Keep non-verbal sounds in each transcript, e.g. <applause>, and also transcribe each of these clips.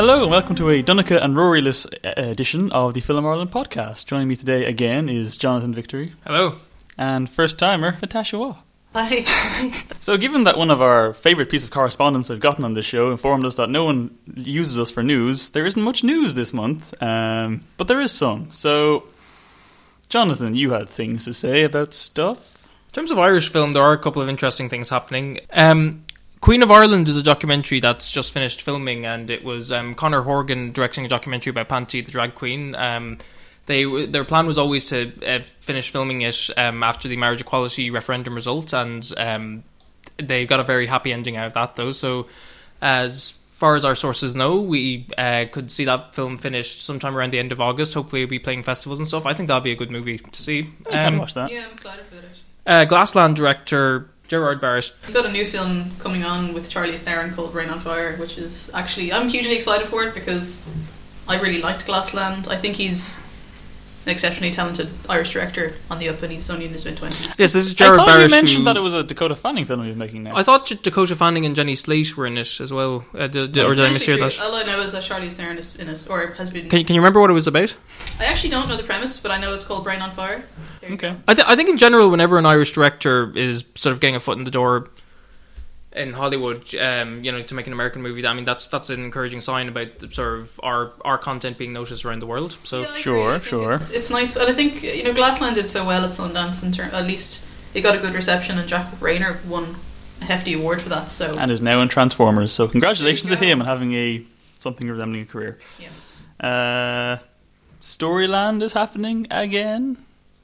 Hello and welcome to a Dunica and Roryless uh, edition of the Film Ireland podcast. Joining me today again is Jonathan Victory Hello. and first timer Natasha Waugh. Hi. <laughs> So, given that one of our favourite piece of correspondence we've gotten on this show informed us that no one uses us for news, there isn't much news this month, um, but there is some. So, Jonathan, you had things to say about stuff. In terms of Irish film, there are a couple of interesting things happening. Um, Queen of Ireland is a documentary that's just finished filming, and it was um, Conor Horgan directing a documentary about Panty, the drag queen. Um, they their plan was always to uh, finish filming it um, after the marriage equality referendum result, and um, they got a very happy ending out of that, though. So, as far as our sources know, we uh, could see that film finished sometime around the end of August. Hopefully, it'll be playing festivals and stuff. I think that'll be a good movie to see. I can Um, watch that. yeah, I'm excited for it. uh, Glassland director Gerard Barrett. He's got a new film coming on with Charlize Theron called Brain on Fire, which is actually I'm hugely excited for it because I really liked Glassland. I think he's an exceptionally talented Irish director on the up, and he's only in his mid twenties. Yes, this is I Gerard thought Barrett. you mentioned who- that it was a Dakota Fanning film he was making next. I thought Dakota Fanning and Jenny Slate were in it as well. Uh, did, did- or did I mishear that? All I know is that Charlize Theron is in it, or has been. Can, can you remember what it was about? I actually don't know the premise, but I know it's called Brain on Fire. There Okay. I, th- I think in general, whenever an Irish director is sort of getting a foot in the door in Hollywood, um, you know, to make an American movie, I mean, that's that's an encouraging sign about the, sort of our our content being noticed around the world. So Yeah, Sure, sure. It's, it's nice, and I think you know Glassland did so well at Sundance. In turn, at least it got a good reception, and Jack Reynor won a hefty award for that. So and is now in Transformers. So congratulations to him go. on having a something resembling a career. Yeah. Uh, Storyland is happening again,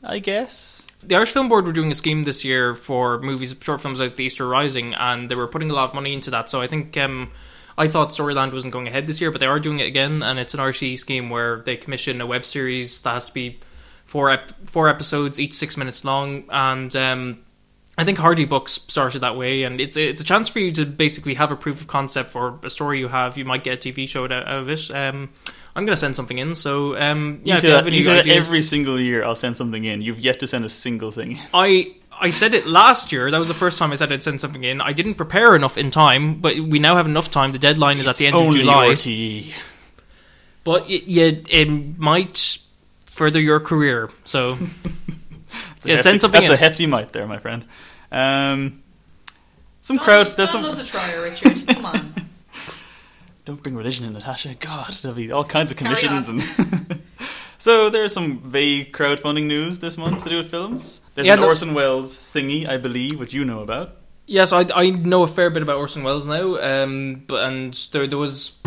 I guess. The Irish Film Board were doing a scheme this year for movies, short films like The Easter Rising, and they were putting a lot of money into that. So I think um, I thought Storyland wasn't going ahead this year, but they are doing it again, and it's an RTE scheme where they commission a web series that has to be four ep- four episodes, each six minutes long, and um, I think Hardy Bucks started that way, and it's it's a chance for you to basically have a proof of concept for a story you have. You might get a TV show out of it. Um, I'm going to send something in, so um, yeah, you if you that, have any you say that ideas- every single year. I'll send something in. You've yet to send a single thing. I I said it last year. That was the first time I said I'd send something in. I didn't prepare enough in time, but we now have enough time. The deadline is at the end of July. RTE. But y y- it might further your career. So <laughs> That's a Yeah, hefty, send something That's a hefty might there, my friend. Um, some Don- crowd. Don There's some. loves a trier, Richard. Come on. <laughs> Don't bring religion in, Natasha. God, there'll be all kinds of Carry commissions and. <laughs> so there's some vague crowdfunding news this month to do with films. There's Yeah, an no- Orson Welles thingy, I believe, which you know about. yes, I I know a fair bit about Orson Welles now. Um, but and there there was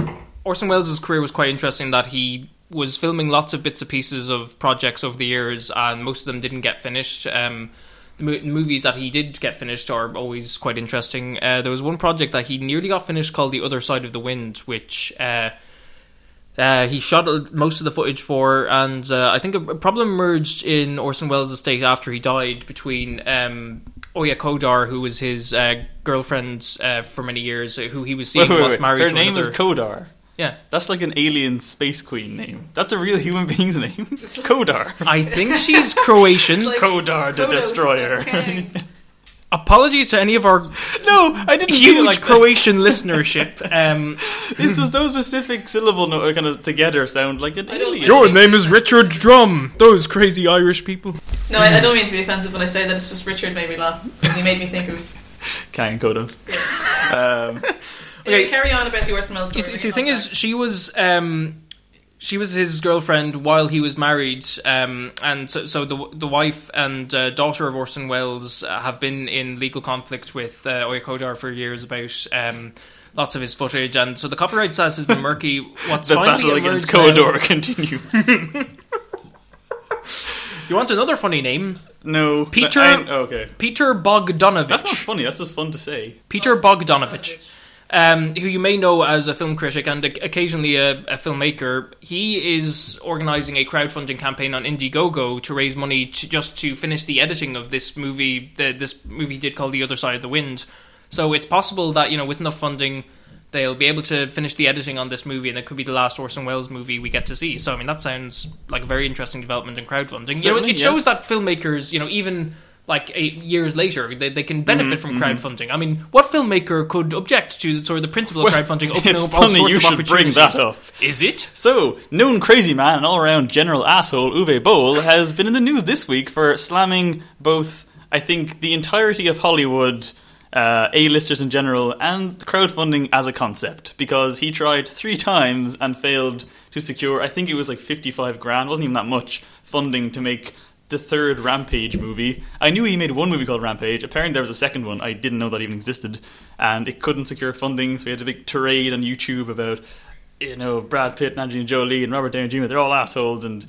Orson Welles' career was quite interesting. That he was filming lots of bits and pieces of projects over the years, and most of them didn't get finished. Um, the mo- movies that he did get finished are always quite interesting. Uh, there was one project that he nearly got finished called The Other Side of the Wind, which uh, uh, he shot most of the footage for, and uh, I think a, problem emerged in Orson Welles' estate after he died between um, Oja Kodar, who was his uh, girlfriend uh, for many years, who he was seeing Wait, wait, wait. married Her to name another. is Kodar. Yeah, That's like an alien space queen name. That's a real human being's name. <laughs> Kodar. I think she's Croatian. Like <laughs> Kodar the Kodos, Destroyer. okay. <laughs> Apologies to any of our no, I didn't mean it huge like that. Croatian listenership. Um, It's just those specific syllable no- kind of together sound like an I don't- alien. I don't- your name is Richard Drum. Those crazy Irish people. No, I, I don't mean to be offensive, when I say that it's just Richard made me laugh. 'cause He made me think of. Kyan Kodos. Um, Okay. carry on about the Orson Welles You story. see, see, the thing is, she was um, she was his girlfriend while he was married, um, and so, so the the wife and uh, daughter of Orson Welles uh, have been in legal conflict with uh, Oja Kodar for years about. Um, Lots of his footage, and so the copyright status has been murky. <laughs> What's the battle against emerged now- continues. <laughs> You want another funny name? no, Peter- I- okay. Peter Bogdanovich. That's not funny. That's just fun to say. Peter back. Bogdanovich. Um, who you may know as a film critic and occasionally a, a filmmaker. He is organising a crowdfunding campaign on Indiegogo to raise money to just to finish the editing of this movie. The, this movie he did called The Other Side of the Wind. So it's possible that you know with enough funding. They'll be able to finish the editing on this movie, and it could be the last Orson Welles movie we get to see. So, I mean, that sounds like a very interesting development in crowdfunding. You know, Certainly, it shows that filmmakers, you know, even like eight years later, they, they can benefit Mm-hmm, from crowdfunding. I mean, what filmmaker could object to sort of the principle of Well, crowdfunding <laughs> opening it's up all sorts you of should opportunities? bring that up. Is it? So, known crazy man and all around general asshole Uwe Boll has been in the news this week for slamming both, I think, the entirety of Hollywood, uh, A-listers in general, and crowdfunding as a concept because he tried three times and failed to secure, I think it was like 55 grand, wasn't even that much funding to make the third Rampage movie. I knew he made one movie called Rampage. Apparently, there was a second one. I didn't know that even existed, and it couldn't secure funding. So he had a big tirade on YouTube about, you know, Brad Pitt and Angelina Jolie and Robert Downey Jr. They're all assholes, and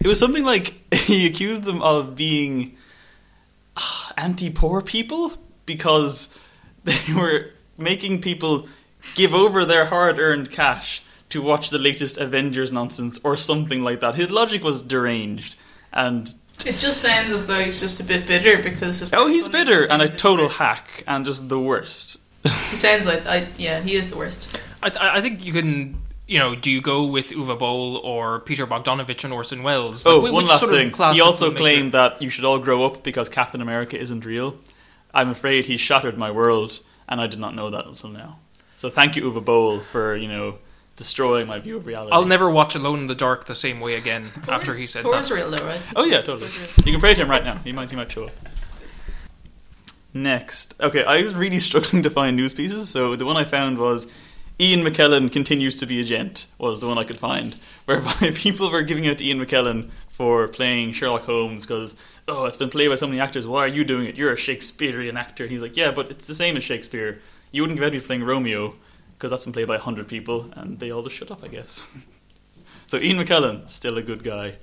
it was something like <laughs> he accused them of being ah, anti-poor people because <laughs> they were making people give over their hard-earned cash to watch the latest Avengers nonsense or something like that. His logic was deranged, and It just sounds as though he's just a bit bitter because his Oh, he's bitter and a total work. hack and just the worst. He sounds like I yeah, he is the worst. I, I I think you can. You know, do you go with Uwe Boll or Peter Bogdanovich and Orson Welles? Like, Oh, whi- one which last sort thing. class He also claimed that you should all grow up because Captain America isn't real. I'm afraid he shattered my world, and I did not know that until now. So thank you, Uwe Boll, for you know destroying my view of reality. I'll never watch Alone in the Dark the same way again after he said Thor's that. real though, right? Oh yeah, totally. You can pray to him right now. He might. He might show up. Next, okay, I was really <laughs> struggling to find news pieces, so the one I found was Ian McKellen continues to be a gent. Was the one I could find, <laughs> whereby <laughs> people were giving out to Ian McKellen for playing Sherlock Holmes because oh, it's been played by so many actors. Why are you doing it? You're a Shakespearean actor. And He's like, yeah, but it's the same as Shakespeare. You wouldn't give out to be playing Romeo because that's been played by hundred people, and they all just shut up, I guess. <laughs> so Ian McKellen, still a good guy.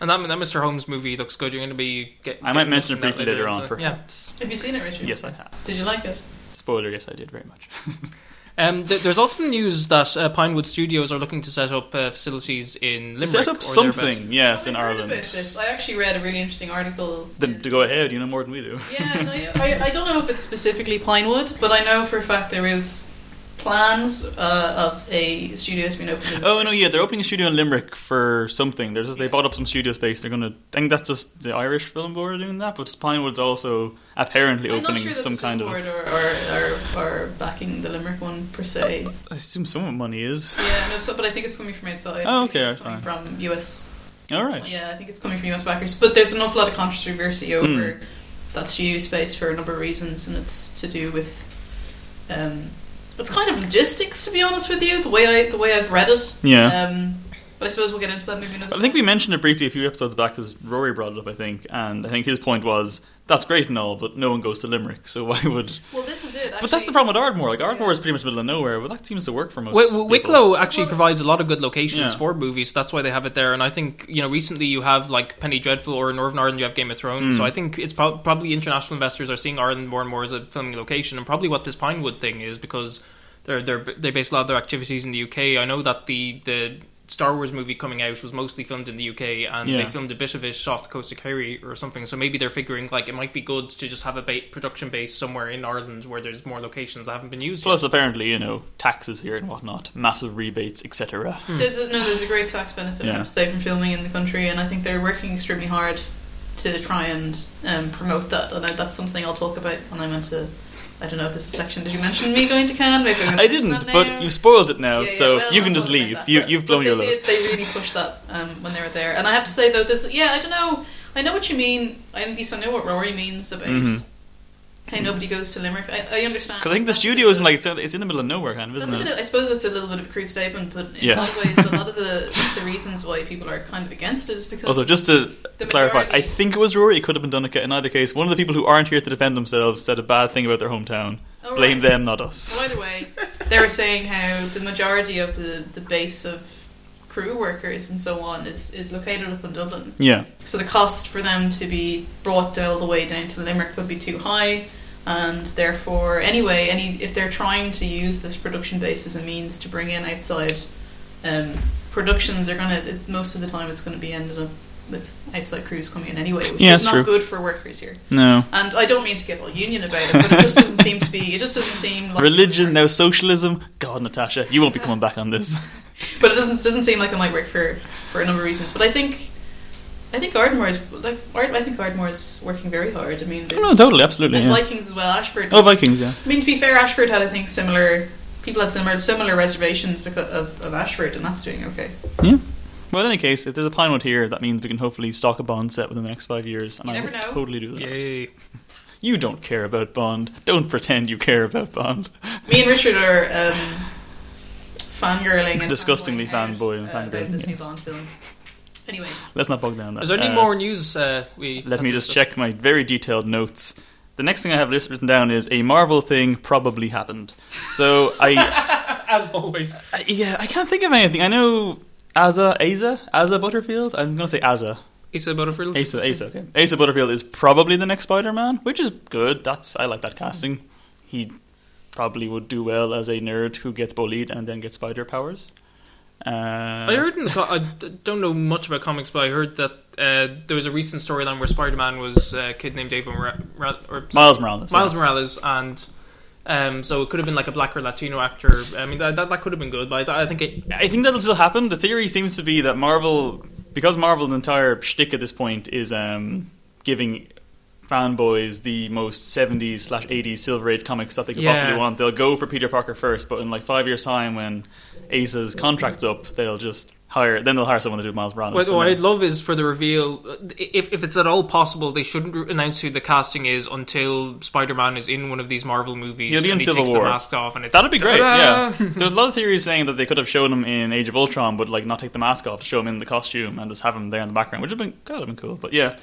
And that, that Mr. Holmes movie looks good. You're going to be. Get, I might mention it watching briefly later on, so- yeah. perhaps. Have you seen it, Richard? Yes, I have. Did you like it? Spoiler, yes, I did very much. <laughs> Um, th- there's also news that uh, Pinewood Studios are looking to set up uh, facilities in Limerick. Set up or something, thereabouts. yes, in I heard Ireland. About this. I actually read a really interesting article. Then to go ahead, you know more than we do. Yeah, no, <laughs> I, I don't know if it's specifically Pinewood, but I know for a fact there is plans uh, of a studio to be opened. Oh no, yeah, they're opening a studio in Limerick for something. There's just, they bought up some studio space. They're gonna. I think that's just the Irish Film Board doing that, but Pinewood's also apparently I'm opening sure some kind of. board are, are, are, are backing the Limerick one per se. I assume some of the money is. Yeah, no, so, but I think it's coming from outside. Oh, okay, it's coming fine. from US. All right. Yeah, I think it's coming from US backers. But there's an awful lot of controversy Hmm. over that studio space for a number of reasons, and it's to do with. Um, it's kind of logistics, to be honest with you. The way I the way I've read it. Yeah. Um, but I suppose we'll get into that maybe another. I think we mentioned it briefly a few episodes back because Rory brought it up, I think, and I think his point was that's great and all, but no one goes to Limerick, so why would? <laughs> Well, this is it. but that's the problem with Ardmore. Like Ardmore Yeah. is pretty much middle of nowhere, but that seems to work for most. Wi- people. Wi- Wicklow actually Well- provides a lot of good locations Yeah. for movies. That's why they have it there. And I think you know recently you have like Penny Dreadful, or in Northern Ireland you have Game of Thrones. Mm. So I think it's prob- probably international investors are seeing Ireland more and more as a filming location, and probably what this Pinewood thing is because they're they're they base a lot of their activities in the UK. I know that the the Star Wars movie coming out was mostly filmed in the UK, and Yeah. they filmed a bit of it off the coast of Kerry or something. So maybe they're figuring like it might be good to just have a ba- production base somewhere in Ireland where there's more locations that haven't been used. yet. Plus, apparently, you know, taxes here and whatnot, massive rebates, etc. There's a, no, there's a great tax benefit, Yeah. have to say, from filming in the country, and I think they're working extremely hard to try and um, promote that. And I, that's something I'll talk about when I went to. I don't know if this is a section. Did you mention me going to Cannes? Maybe I'm I didn't, but now. you spoiled it now, Yeah, yeah, so well, you can just leave. that. You, But- you've blown your they load. did, They really pushed that um, when they were there, and I have to say though, this yeah, I don't know. I know what you mean. At least I know what Rory means about Mhm. How nobody goes to Limerick. I, I understand. Because I think the studio is bit- like it's, it's in the middle of nowhere, kind of, isn't That's a bit it? of, I suppose it's a little bit of a crude statement, but in Yeah. a lot of ways, a lot of the, the reasons why people are kind of against it is because Also, just to clarify, I think it was Rory. It could have been done in either case. One of the people who aren't here to defend themselves said a bad thing about their hometown. Oh, Blame right. them, not us. Well, either way, they were saying how the majority of the, the base of crew workers and so on is, is located up in Dublin. Yeah, So the cost for them to be brought all the way down to Limerick would be too high, and therefore, anyway, any if they're trying to use this production base as a means to bring in outside um, productions, they're gonna it- most of the time it's going to be ended up with outside crews coming in anyway, which Yeah, is not true. good for workers here. no. And I don't mean to get all union about it, but it just doesn't seem to be. It just doesn't seem like Religion, no socialism. God, Natasha, you won't be coming back on this. <laughs> but it doesn't doesn't seem like it might work for for a number of reasons. But I think I think Ardmore is like Ard- I think Ardmore is working very hard. I mean, Oh, no, totally, absolutely. and Yeah. Vikings as well. Ashford. Oh, Vikings, yeah. I mean, to be fair, Ashford had I think similar people had similar similar reservations because of, of Ashford, and that's doing okay. Yeah. Well, in any case, if there's a Pinewood here, that means we can hopefully stock a Bond set within the next five years, and You I never would know. totally do that. Yay! You don't care about Bond. Don't pretend you care about Bond. Me and Richard are um, fangirling and Disgustingly fanboying fanboy and uh, fangirling, about this new yes. Bond film. Anyway, Let's not bog down that. Is there any Uh, more news? Uh, we Let me just discuss? check my very detailed notes. The next thing I have list written down is a Marvel thing probably happened. So I, <laughs> As always, I- yeah, I can't think of anything. I know Asa, Asa, Asa Butterfield. I'm going to say Asa. Asa Butterfield. Asa, Asa, okay. Asa Butterfield is probably the next Spider-Man, which is good. That's I like that casting. He probably would do well as a nerd who gets bullied and then gets spider powers. Uh, I heard in the co- I d- don't know much about comics, but I heard that uh, there was a recent storyline where Spider-Man was uh, a kid named David Mora- Ra- or Miles Morales. Miles yeah. Morales, and um, so it could have been like a black or Latino actor. I mean, that that, that could have been good, but I, I think it. I think that'll still happen. The theory seems to be that Marvel, because Marvel's entire shtick at this point is um, giving fanboys the most 70s slash 80s Silver Age comics that they could Yeah. possibly want. They'll go for Peter Parker first, but in like five years' time, when Asa's contract's up, they'll just hire. Then they'll hire someone to do Miles Morales. What, what I'd love is for the reveal, if if it's at all possible, they shouldn't announce who the casting is until Spider-Man is in one of these Marvel movies. He'll be in he Civil takes War. the mask off, and it's That'd be great. Yeah, Ta-da! <laughs> there's a lot of theories saying that they could have shown him in Age of Ultron, but like not take the mask off, to show him in the costume, and just have him there in the background, which would have been kind of been cool. But yeah,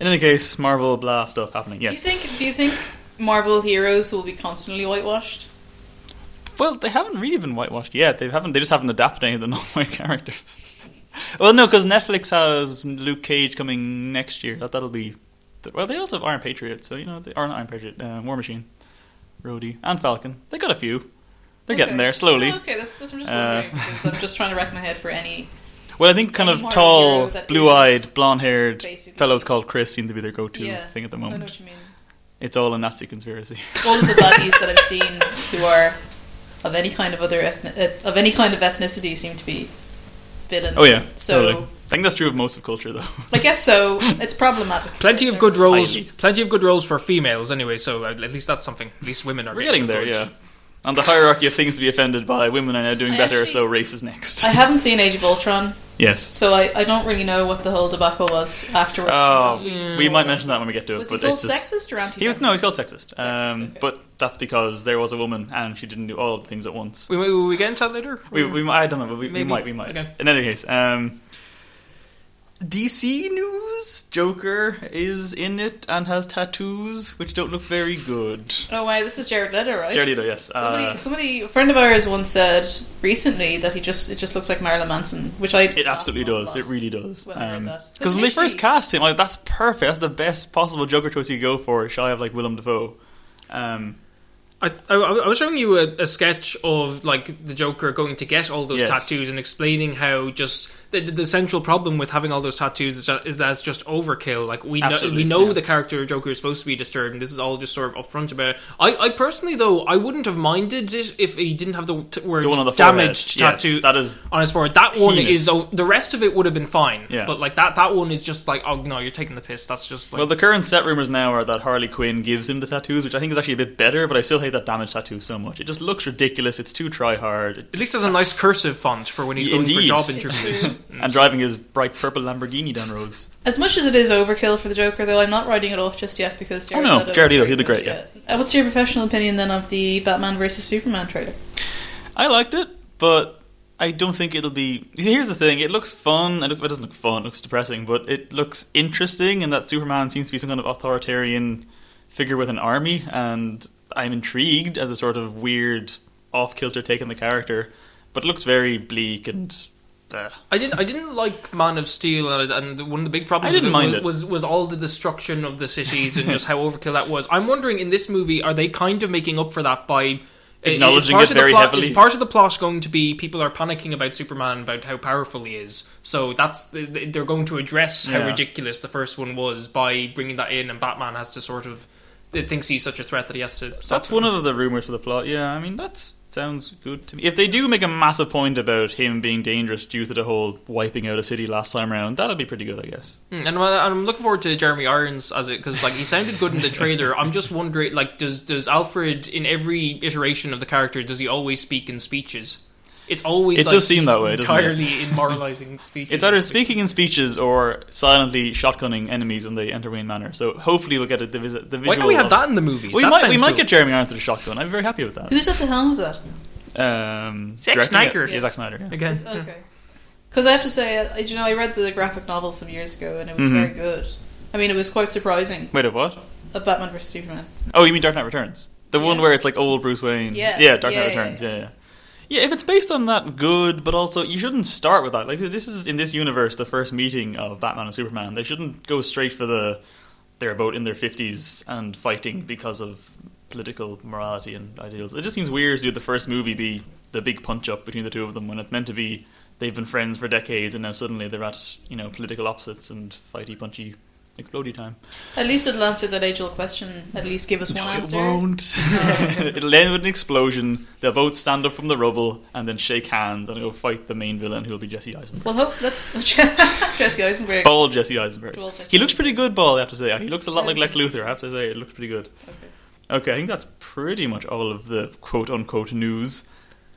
in any case, Marvel blah stuff happening. Yes. do you think do you think Marvel heroes will be constantly whitewashed? Well, they haven't really been whitewashed yet. They haven't. They just haven't adapted any of the <laughs> non-white characters. well, no, because Netflix has Luke Cage coming next year. That that'll be. Well, they also have Iron Patriot, so you know, they, or not Iron Patriot, uh, War Machine, Rhodey, and Falcon. They got a few. They're getting there slowly. Oh, okay, that's, that's I'm just Uh, wondering I'm just trying to rack my head for any. Well, I think kind of tall, blue-eyed, isn't blonde-haired basically- fellows called Chris seem to be their go-to Yeah, thing at the I know moment. what you mean. It's all a Nazi conspiracy. All of the baddies that I've <laughs> seen who are of any kind of other ethni- uh, of any kind of ethnicity seem to be villains. Oh yeah, so totally. I think that's true of most of culture, though. I guess so. <laughs> It's problematic. Plenty of good roles. Highly. Plenty of good roles for females, anyway. So at least that's something. At least women are. We're getting there, acknowledged. yeah. On the hierarchy of things to be offended by, women are now doing I better, actually- so race is next. I haven't seen Age of Ultron, yes. so I, I don't really know what the whole debacle was afterwards. Oh, because we might mention that when we get to it. Was he but called it's just, sexist or anti? He was no, he's called sexist. Sexist, um, okay. But that's because there was a woman and she didn't do all of the things at once. We, we, we get into that later? We, we, I don't know, but we, we Maybe. might, we might. Okay. In any case, um, DC news: Joker is in it and has tattoos, which don't look very good. Oh wow, this is Jared Leto, right? Jared Leto, yes. Somebody, Uh, somebody, a friend of ours once said recently that he just it just looks like Marilyn Manson, which I it absolutely does. It really does. When I heard that. 'Cause Because when they first cast him, like that's perfect. That's the best possible Joker choice you could go for, Shall I have like Willem Dafoe. Um, I, I, I was showing you a, a sketch of like the Joker going to get all those Yes. tattoos and explaining how just the, the, the central problem with having all those tattoos is that, is that it's just overkill. Like we know, we know yeah. the character Joker is supposed to be disturbed, and this is all just sort of upfront about it. I, I personally though I wouldn't have minded it if he didn't have the t- word the one on the forehead. damaged Yes, tattoo that is on his forehead. That one heinous. is the rest of it would have been fine. Yeah. but like that that one is just like oh no, you're taking the piss. That's just like Well, the current set rumors now are that Harley Quinn gives him the tattoos, which I think is actually a bit better, but I still hate that damage tattoo so much. It just looks ridiculous. It's too try hard. at least has a nice cursive font for when he's going for job interviews. <laughs> true. and driving his bright purple Lamborghini down roads. As much as it is overkill for the Joker, though, I'm not writing it off just yet because Jared Oh, no, Jared Leto, he'll be great, Uh, what's your professional opinion then of the Batman versus Superman trailer? I liked it, but I don't think it'll be. You see, here's the thing: it looks fun. It, look, it doesn't look fun. It looks depressing, but it looks interesting. And that Superman seems to be some kind of authoritarian figure with an army, and I'm intrigued as a sort of weird, off-kilter take on the character. But it looks very bleak and. Uh, I didn't. I didn't like Man of Steel, and, and one of the big problems I didn't with it mind was, it. was was all the destruction of the cities and just how overkill that was. I'm wondering in this movie, are they kind of making up for that by Acknowledging part it of the very plot, heavily. Is part of the plot going to be people are panicking about Superman about how powerful he is? So that's they're going to address how Yeah. ridiculous the first one was by bringing that in, and Batman has to sort of it thinks he's such a threat that he has to. Stop That's him. one of the rumors for the plot. Yeah, I mean that's sounds good to me. If they do make a massive point about him being dangerous due to the whole wiping out a city last time around, that'll be pretty good, I guess. Mm, And I'm looking forward to Jeremy Irons as it because like he sounded good in the trailer. I'm just wondering, like, does does Alfred in every iteration of the character does he always speak in speeches? It's always It like, does seem that way, doesn't it? entirely in moralizing <laughs> speeches. It's either speaking in speeches or silently shotgunning enemies when they enter Wayne Manor. So hopefully we'll get a, the, visit, the visual. Why can't we have that in the movies? We That might, we sounds might cool. get Jeremy Irons with a shotgun. I'm very happy with that. Who's at the helm of that? Um, Zack? Snyder. Yeah, Zack Snyder. Yeah. again. Okay. Because I have to say, uh, you know, I read the graphic novel some years ago, and it was Mhm. very good. I mean, it was quite surprising. Wait, a what? A Batman vs Superman. Oh, you mean Dark Knight Returns? The one where it's like old Bruce Wayne. Yeah. yeah, Dark Yeah, Knight yeah, Returns. Yeah, yeah. If it's based on that, good. But also, you shouldn't start with that. Like this is in this universe the first meeting of Batman and Superman. They shouldn't go straight for the they're both in their fifties and fighting because of political morality and ideals. It just seems weird to do the first movie be the big punch up between the two of them when it's meant to be they've been friends for decades and now suddenly they're at you know political opposites and fighty punchy explodey time. At least it'll answer that age old question. At least give us one No, answer. it won't. <laughs> <laughs> It'll end with an explosion. They'll both stand up from the rubble and then shake hands and go fight the main villain, who will be Jesse Eisenberg. Well, hope that's <laughs> Jesse Eisenberg. Bald Jesse Eisenberg. Bald Jesse He looks pretty good, bald. I have to say. He looks a lot like Lex it's- Luthor. I have to say, it looks pretty good. Okay. Okay, I think that's pretty much all of the quote unquote news.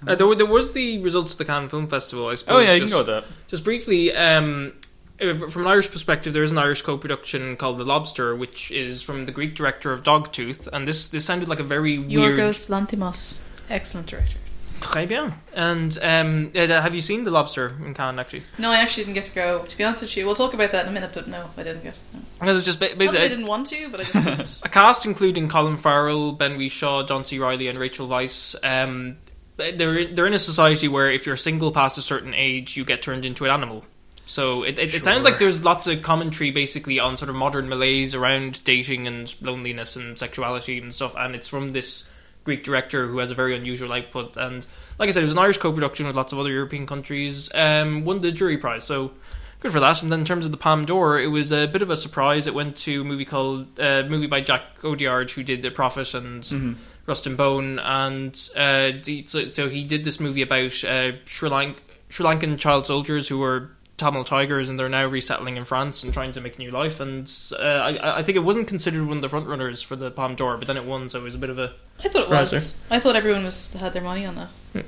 Uh, there, were- there was the results of the Cannes Film Festival. I suppose. Oh yeah, you just, can go with that. Just briefly, um, from an Irish perspective, there is an Irish co-production called The Lobster, which is from the Greek director of Dogtooth, and this this sounded like a very weird. Yorgos Lanthimos, excellent director. Très bien. And um, uh, have you seen The Lobster in Cannes? Actually, No, I actually didn't get to go. To be honest with you, we'll talk about that in a minute. But no, I didn't get. No. it's just ba- Not I basically didn't want to, but I just couldn't. <laughs> a cast including Colin Farrell, Ben Whishaw, John C. Reilly, and Rachel Weisz. Um, they're they're in a society where if you're single past a certain age, you get turned into an animal. So it, it, it sounds Sure. like there's lots of commentary basically on sort of modern malaise around dating and loneliness and sexuality and stuff, and it's from this Greek director who has a very unusual output. And like I said, it was an Irish co-production with lots of other European countries. Um, won the jury prize, so good for that. And then in terms of the Palme d'Or, it was a bit of a surprise. It went to a movie called uh, movie by Jacques Audiard, who did The Prophet and Mm-hmm. Rust and Bone, and uh, so, so he did this movie about uh, Sri, Lank- Sri Lankan child soldiers who were Tamil tigers, and they're now resettling in France and trying to make a new life. And uh, I, I think it wasn't considered one of the front runners for the Palme d'Or, but then it won, so it was a bit of a. I thought it Right, was. I thought everyone was had their money on that.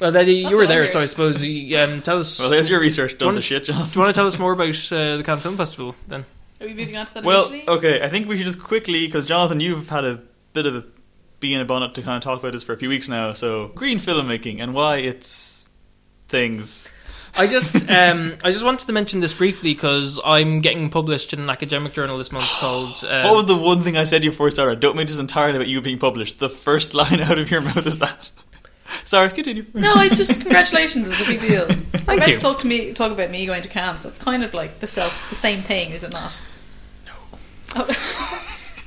Well, then, you were there, so I suppose you, um, tell us. Well, there's your research done One- the shit, John. do you want to tell us <laughs> more about uh, the Cannes Film Festival then? Are we moving on to that Well, immediately? okay, I think we should just quickly, because Jonathan, you've had a bit of a bee in a bonnet to kind of talk about this for a few weeks now. So, green filmmaking and why it's things. I just um, I just wanted to mention this briefly because I'm getting published in an academic journal this month <gasps> called. Uh, what was the one thing I said to you before we started? Don't make this entirely about you being published. The first line <laughs> out of your mouth is that. <laughs> Sorry, continue. No, it's just congratulations. It's a big deal. <laughs> Thank Thank about you. to talk to me, talk about me going to Cannes. So it's kind of like the self, the same thing, is it not? No.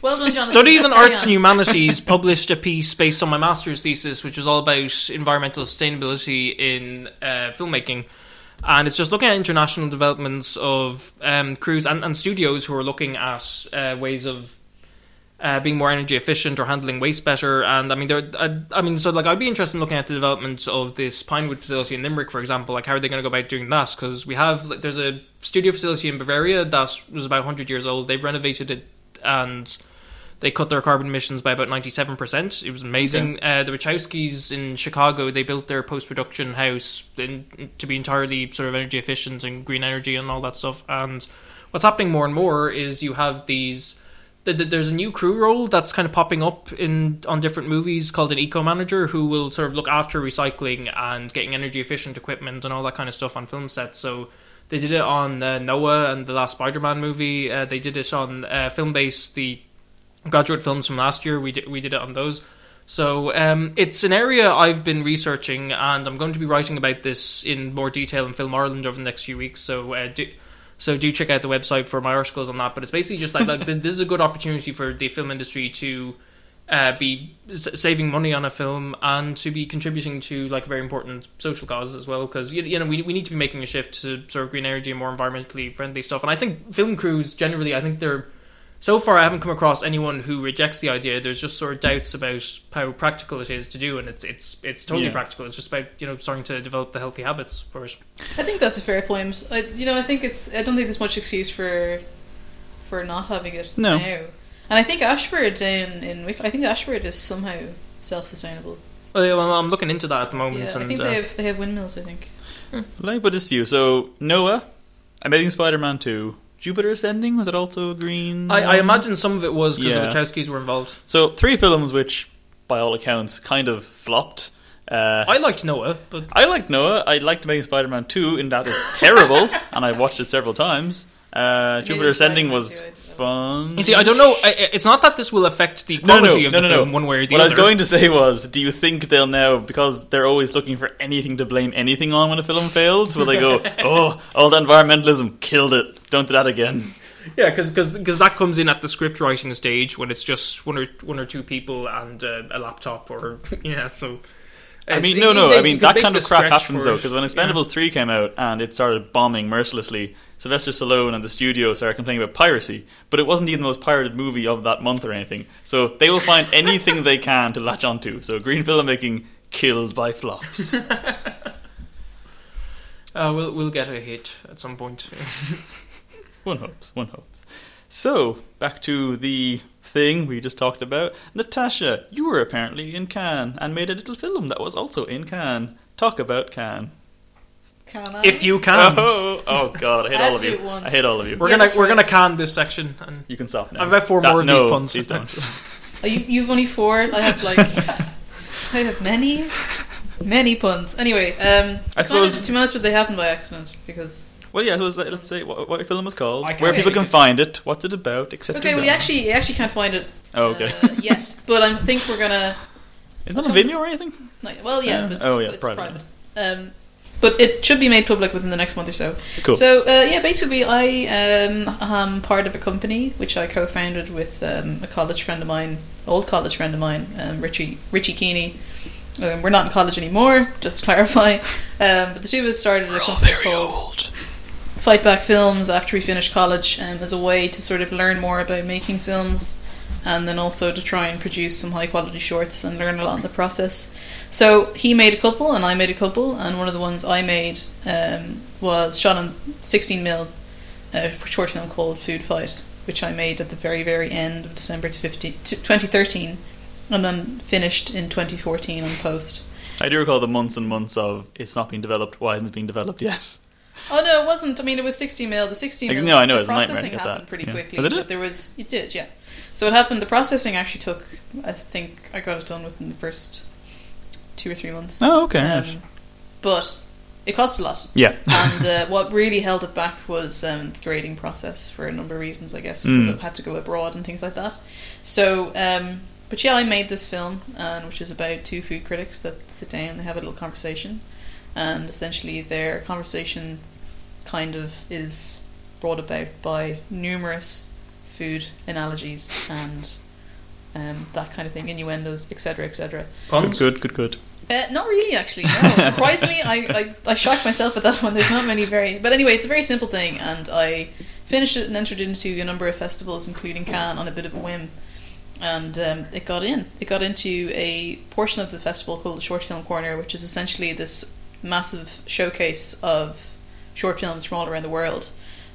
well done, Jonathan. Studies in Arts on. and Humanities published a piece based on my master's thesis, which is all about environmental sustainability in uh, filmmaking. And it's just looking at international developments of um, crews and, and studios who are looking at uh, ways of uh, being more energy efficient or handling waste better. And I mean, there, I, I mean, so like I'd be interested in looking at the development of this Pinewood facility in Limerick, for example. Like, how are they going to go about doing that? Because we have like, there's a studio facility in Bavaria that was about 100 years old. They've renovated it and they cut their carbon emissions by about 97%. It was amazing. Uh, the Wachowskis in Chicago, they built their post production house in, to be entirely sort of energy efficient and green energy and all that stuff. And what's happening more and more is you have these. th- th- There's a new crew role that's kind of popping up in on different movies called an eco manager who will sort of look after recycling and getting energy efficient equipment and all that kind of stuff on film sets. So they did it on uh, Noah and the last Spider-Man movie. Uh, they did it on uh, Filmbase, the graduate films from last year. We did we did it on those. So um, it's an area I've been researching, and I'm going to be writing about this in more detail in Film Ireland over the next few weeks. So uh, do so do check out the website for my articles on that. But it's basically just like, like this, this is a good opportunity for the film industry to uh, be s- saving money on a film and to be contributing to like very important social causes as well. Because you, you know we we need to be making a shift to sort of green energy and more environmentally friendly stuff. And I think film crews generally, I think they're so far I haven't come across anyone who rejects the idea. There's just sort of doubts about how practical it is to do, and it's it's it's totally Yeah. practical. It's just about you know starting to develop the healthy habits for it. I think that's a fair point. I, you know, I think it's. I don't think there's much excuse for for not having it No. now. And I think Ashford down in I think Ashford is somehow self-sustainable. Well, yeah, well, I'm looking into that at the moment, Yeah, I think uh, they have they have windmills. I think. Let me put this to you. So Noah, Amazing Spider-Man two, Jupiter Ascending was it also a green? I, I imagine some of it was because Yeah. the Wachowskis were involved. So three films which, by all accounts, kind of flopped. Uh, I liked Noah, but I liked Noah. I liked Amazing Spider-Man 2 in that it's terrible, <laughs> and I watched it several times. Uh, Amazing Jupiter Ascending Spider-Man was 2, I did that. Fun. you see, I don't know. I, it's not that this will affect the No, no, quality no, of the film one way or the other. What I was going to say was, do you think they'll now, because they're always looking for anything to blame anything on when a film fails, will they go, <laughs> oh, all the environmentalism, killed it, don't do that again? Yeah, because that comes in at the script writing stage when it's just one or one or two people and uh, a laptop or <laughs> yeah. So I mean, no, no. they- I mean, that kind of crap happens though, because when Yeah. Expendables three came out and it started bombing mercilessly, Sylvester Stallone and the studio started complaining about piracy. But it wasn't even the most pirated movie of that month or anything. So they will find <laughs> anything they can to latch onto. So green filmmaking killed by flops. <laughs> Uh, we'll we'll get a hit at some point. <laughs> one hopes. One hopes. So back to the thing we just talked about. Natasha, you were apparently in Cannes and made a little film that was also in Cannes. Talk about Cannes. Can I? if you can, Oh, oh God! I hate all of you. once. I hate all of you. we're Yeah, gonna that's we're right. gonna can this section. And You can stop now. I've about four That- more of no, these puns. Please don't. Oh, you, you've only four. I have like <laughs> I have many, many puns. Anyway, um, I suppose- to be honest, but they happened by accident because well, yeah. So let's- let's say what, what your film was called, I can't where people can find it, what's it about, etc. okay, well, you actually you actually can't find it Oh, okay. uh, yet, <laughs> but I think we're gonna. Is that on video or anything? Like, well, yeah, Uh, but oh, yeah, it's private. private. Um, but it should be made public within the next month or so. Cool. So uh, yeah, basically, I um, am part of a company which I co-founded with um, a college friend of mine, old college friend of mine, um, Richie Richie Keeney. Um, we're not in college anymore, just to clarify. Um, but the two of us started a company called old. Fight Back Films after we finished college um, as a way to sort of learn more about making films and then also to try and produce some high quality shorts and learn a lot in the process. So he made a couple and I made a couple, and one of the ones I made um, was shot on 16 mil uh, for short film called Food Fight, which I made at the very very end of December 50, 2013, and then finished in 2014 on post. I do recall the months and months of it's not being developed. Why isn't it being developed yet? Oh no, it wasn't. I mean, it was 60 mil. The 60 mil. no, I know, the nightmare to processing get happened that, pretty yeah. quickly. Oh, did it? But there was it did, yeah. So it happened. The processing actually took. I think I got it done within the first two or three months. Oh, okay. Um, but it cost a lot. Yeah. and uh, <laughs> what really held it back was um, the grading process for a number of reasons, I guess, because Mm. it had to go abroad and things like that. So, um, but yeah, I made this film, and which is about two food critics that sit down and they have a little conversation, and essentially their conversation kind of is brought about by numerous food analogies and um, that kind of thing, innuendos, etc., etc. Good, good, good, good. Uh, not really, actually. No, <laughs> surprisingly, I, I I shocked myself at that one. There's not many very, but anyway, it's a very simple thing, and I finished it and entered into a number of festivals, including Cannes, on a bit of a whim, and um, it got in. It got into a portion of the festival called the Short Film Corner, which is essentially this massive showcase of short films from all around the world.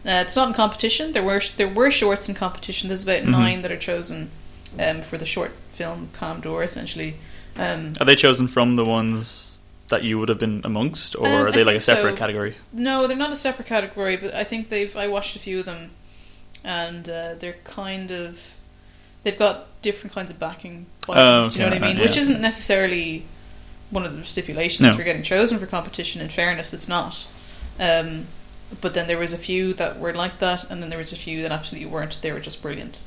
Uh, it's not in competition. There were there were shorts in competition. There's about Mhm. nine that are chosen um, for the short film d'Or, essentially. Um, Are they chosen from the ones that you would have been amongst, or Um, are they like a think so. separate category? No, they're not a separate category, but I think they've. I watched a few of them, and uh, they're kind of. They've got different kinds of backing. Oh, do you know what I mean? yeah. Which isn't necessarily one of the stipulations No. for getting chosen for competition. In fairness, it's not. Um, but then there was a few that were like that, and then there was a few that absolutely weren't. They were just brilliant.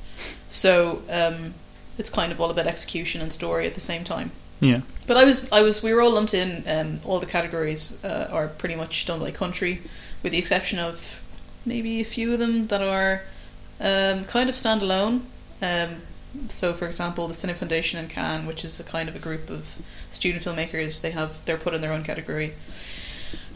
So um, it's kind of all about execution and story at the same time. Yeah. But I was, I was, we were all lumped in. Um, all the categories uh, are pretty much done by country, with the exception of maybe a few of them that are um, kind of standalone. Um, so, for example, the Cinéfondation in Cannes, which is a kind of a group of student filmmakers, they have they're put in their own category,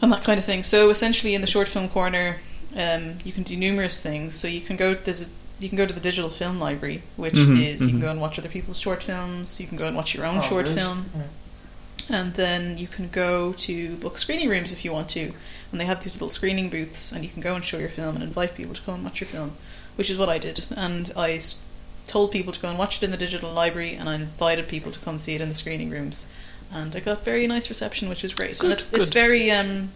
and that kind of thing. So, essentially, in the short film corner, um, you can do numerous things. So you can go. There's a, you can go to the digital film library, which Mhm, is you can mhm. go and watch other people's short films. You can go and watch your own Oh, short good. film, and then you can go to book screening rooms if you want to, and they have these little screening booths, and you can go and show your film and invite people to come and watch your film, which is what I did, and I told people to go and watch it in the digital library, and I invited people to come see it in the screening rooms, and I got very nice reception, which was great, Good, and it's, it's very um,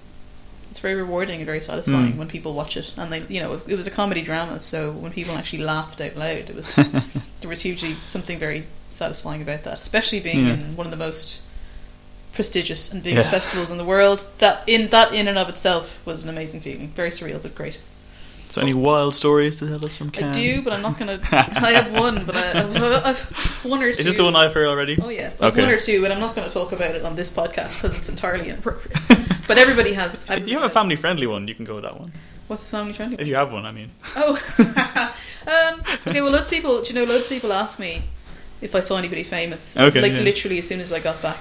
it's very rewarding and very satisfying Mm. when people watch it, and they you know it, was a comedy drama, so when people actually laughed out loud, it was <laughs> there was hugely something very satisfying about that, especially being Yeah. in one of the most prestigious and biggest Yeah. festivals in the world. That in that in and of itself was an amazing feeling. Very surreal, but great. So, any wild stories to tell us from Cannes? I do, but I'm not gonna. <laughs> I have one, but I, I've, I've one or two. Is this the one I've heard already? Oh yeah, I've Okay. one or two, but I'm not going to talk about it on this podcast because it's entirely inappropriate. <laughs> but everybody has. If you have a family friendly one, you can go with that one. What's the family friendly? If you have one, I mean. Oh, <laughs> um, okay. Well, loads of people, do you know, loads of people ask me if I saw anybody famous. Okay, like yeah. literally, as soon as I got back,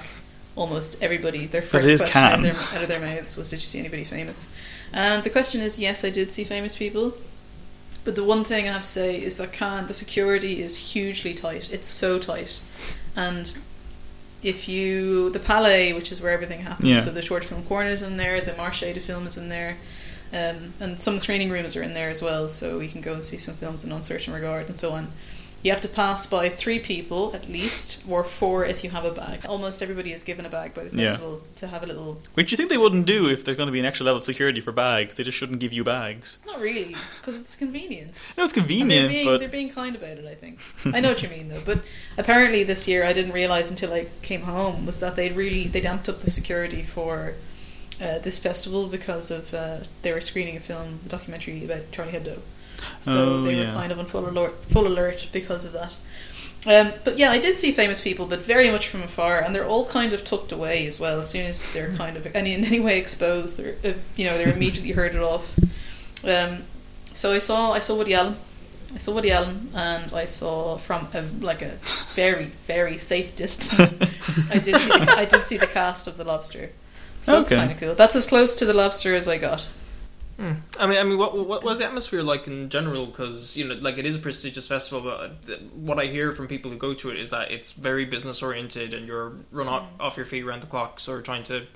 almost everybody, their first question out of, their, out of their mouths was, "Did you see anybody famous?" And the question is, yes, I did see famous people. But the one thing I have to say is that Cannes, the security is hugely tight. It's so tight, and if you the Palais, which is where everything happens, Yeah. so the short film corner is in there, the Marché du Film is in there, um, and some screening rooms are in there as well, so you can go and see some films in Un Certain Regard and so on. You have to pass by three people at least, or four if you have a bag. Almost everybody is given a bag by the Yeah. festival to have a little. Which you think they wouldn't do if there's going to be an extra level of security for bags? They just shouldn't give you bags. Not really, because it's convenience. No, it's And they're convenient, being, but they're being kind about it, I think. I know what you mean, though. But apparently, this year I didn't realize until I came home was that they'd really they'd amped up the security for uh, this festival because of uh, they were screening a film, a documentary about Charlie Hebdo. So Oh, they yeah. were kind of on full alert, full alert because of that. Um, but yeah, I did see famous people, but very much from afar, and they're all kind of tucked away as well. As soon as they're kind of any in any way exposed, they're uh, you know they're immediately herded off. Um, so I saw I saw Woody Allen, I saw Woody Allen, and I saw from a, like a very very safe distance. <laughs> I did see the, I did see the cast of The Lobster, so that's kind of cool. That's as close to The Lobster as I got. Hmm. I mean, I mean, what what was the atmosphere like in general? Because you know, like it is a prestigious festival, but uh, th- what I hear from people who go to it is that it's very business oriented, and you're run off, off your feet around the clock, so trying to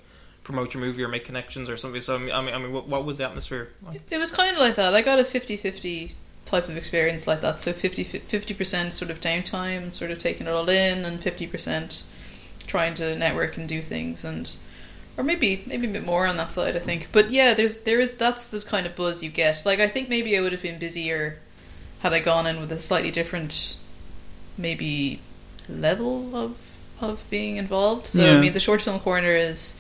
promote your movie or make connections or something. So I mean, I mean, I mean what, what was the atmosphere? Like? It was kind of like that. I got a 50-50 type of experience like that. So 50 percent sort of downtime, sort of taking it all in, and fifty percent trying to network and do things, and or maybe maybe a bit more on that side. I think, but yeah, there's there is that's the kind of buzz you get. Like I think maybe I would have been busier had I gone in with a slightly different, maybe level of of being involved. So Yeah. I mean, the short film corner is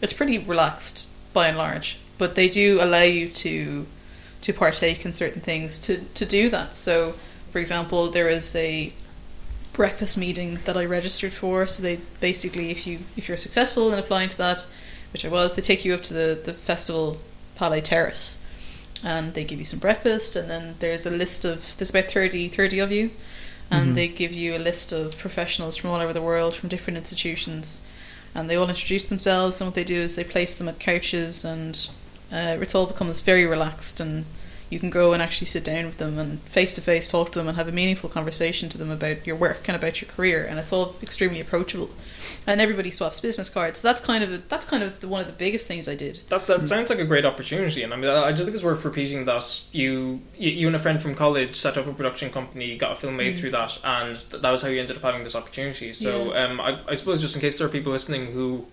it's pretty relaxed by and large, but they do allow you to to partake in certain things to to do that. So, for example, there is a breakfast meeting that I registered for. So they basically, if you if you're successful in applying to that, which I was, they take you up to the the festival Palais Terrace, and they give you some breakfast, and then there's a list of there's about 30, 30 of you, and Mhm. they give you a list of professionals from all over the world from different institutions, and they all introduce themselves. And what they do is they place them at couches, and uh, it all becomes very relaxed and you can go and actually sit down with them and face to face talk to them and have a meaningful conversation to them about your work and about your career and it's all extremely approachable and everybody swaps business cards so that's kind of a, that's kind of the, one of the biggest things I did That, that sounds like a great opportunity, and I mean, I just think it's worth repeating that you, you, and a friend from college set up a production company, got a film made Mm. through that, and th- that was how you ended up having this opportunity. So, Yeah. um, I, I suppose just in case there are people listening who